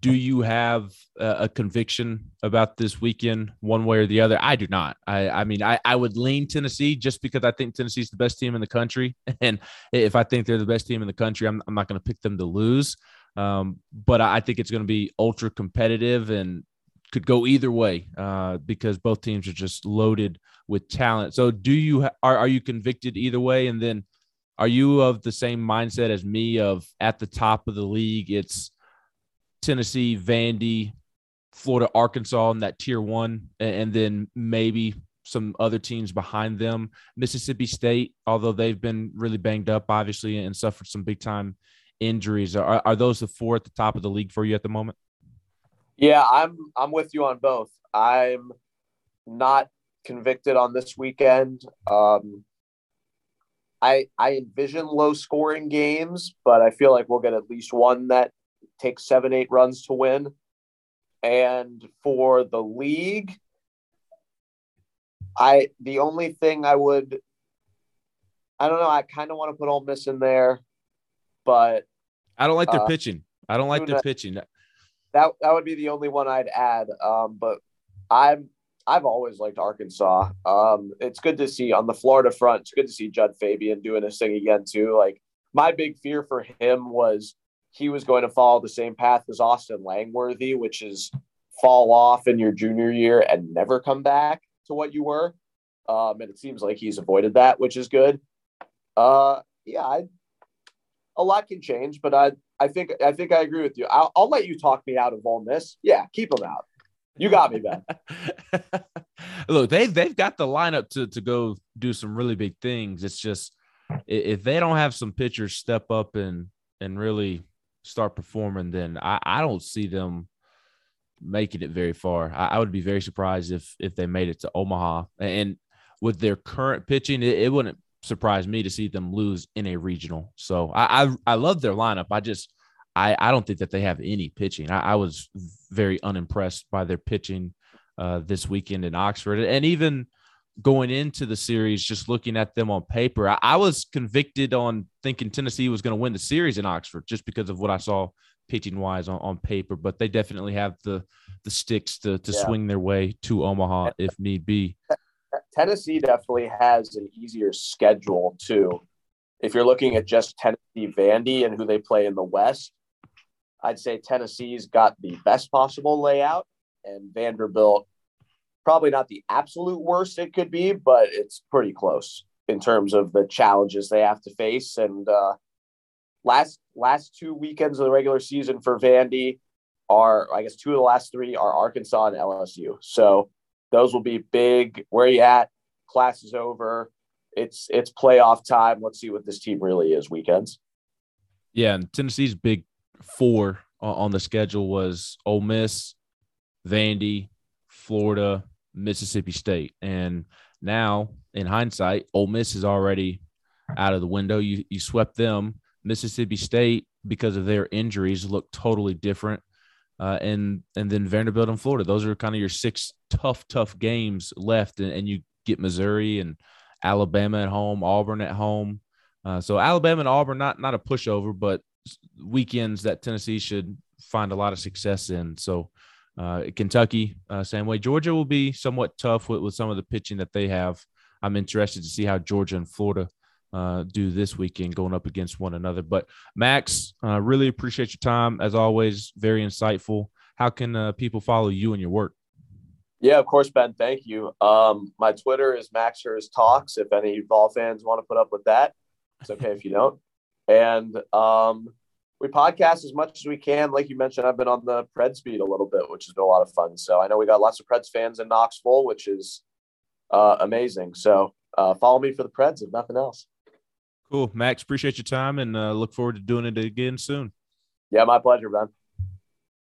do you have a, conviction about this weekend one way or the other? I do not. I i mean i i would lean tennessee just because i think tennessee's the best team in the country. And if i think they're the best team in the country i'm, I'm not going to pick them to lose. Um, but i think it's going to be ultra competitive and could go either way uh, because both teams are just loaded with talent. So do you are, are you convicted either way? And then are you of the same mindset as me of at the top of the league it's Tennessee, Vandy, Florida, Arkansas in that tier one, and then maybe some other teams behind them. Mississippi State, although they've been really banged up, obviously, and suffered some big time injuries. Are, are those the four at the top of the league for you at the moment? Yeah, I'm I'm with you on both. I'm not convicted on this weekend. Um, I I envision low scoring games, but I feel like we'll get at least one that take seven, eight runs to win. And for the league, I the only thing I would I don't know, I kind of want to put Ole Miss in there, but I don't like their uh, pitching. I don't like their pitching. That that would be the only one I'd add. Um, but I'm I've always liked Arkansas. Um, it's good to see on the Florida front. It's good to see Jud Fabian doing his thing again too. Like my big fear for him was he was going to follow the same path as Austin Langworthy, which is fall off in your junior year and never come back to what you were. Um, and it seems like he's avoided that, which is good. Uh, yeah, I, a lot can change, but I, I think, I think I agree with you. I'll, I'll let you talk me out of Ole Miss. Yeah, keep them out. You got me, Ben. Look, they've they've got the lineup to to go do some really big things. It's just if they don't have some pitchers step up and and really start performing, then I, I don't see them making it very far. I, I, would be very surprised if if they made it to Omaha. And with their current pitching, it, it wouldn't surprise me to see them lose in a regional. So I I, I love their lineup. I just I, I don't think that they have any pitching. I, I was very unimpressed by their pitching uh, this weekend in Oxford, and even going into the series, just looking at them on paper, I, I was convicted on thinking Tennessee was going to win the series in Oxford just because of what I saw pitching wise on, on paper. But they definitely have the the sticks to to yeah. swing their way to Omaha if need be. Tennessee definitely has an easier schedule too. if you're looking at just Tennessee Vandy and who they play in the West, I'd say Tennessee's got the best possible layout, and Vanderbilt probably not the absolute worst it could be, but it's pretty close in terms of the challenges they have to face. And uh, last last two weekends of the regular season for Vandy are, I guess, two of the last three are Arkansas and LSU. So those will be big. Where you at? Class is over. It's it's playoff time. Let's see what this team really is. Weekends. Yeah, and Tennessee's big four on the schedule was Ole Miss, Vandy, Florida, Mississippi State, and now in hindsight, Ole Miss is already out of the window. You you swept them. Mississippi State because of their injuries look totally different. Uh, and and then Vanderbilt and Florida. Those are kind of your six tough, tough games left, and, and you get Missouri and Alabama at home, Auburn at home. Uh, so Alabama and Auburn not not a pushover, but weekends that Tennessee should find a lot of success in. So uh, Kentucky, uh, same way. Georgia will be somewhat tough with, with some of the pitching that they have. I'm interested to see how Georgia and Florida uh, do this weekend going up against one another. But Max, uh, really appreciate your time as always. Very insightful. How can uh, people follow you and your work? Yeah, of course, Ben. Thank you. Um, my Twitter is Max Maxers Talks. If any ball fans want to put up with that, it's okay if you don't. And um, we podcast as much as we can. Like you mentioned, I've been on the Preds beat a little bit, which has been a lot of fun. So I know we got lots of Preds fans in Knoxville, which is uh, amazing. So uh, follow me for the Preds, if nothing else. Cool, Max. Appreciate your time and uh, look forward to doing it again soon. Yeah, my pleasure, Ben.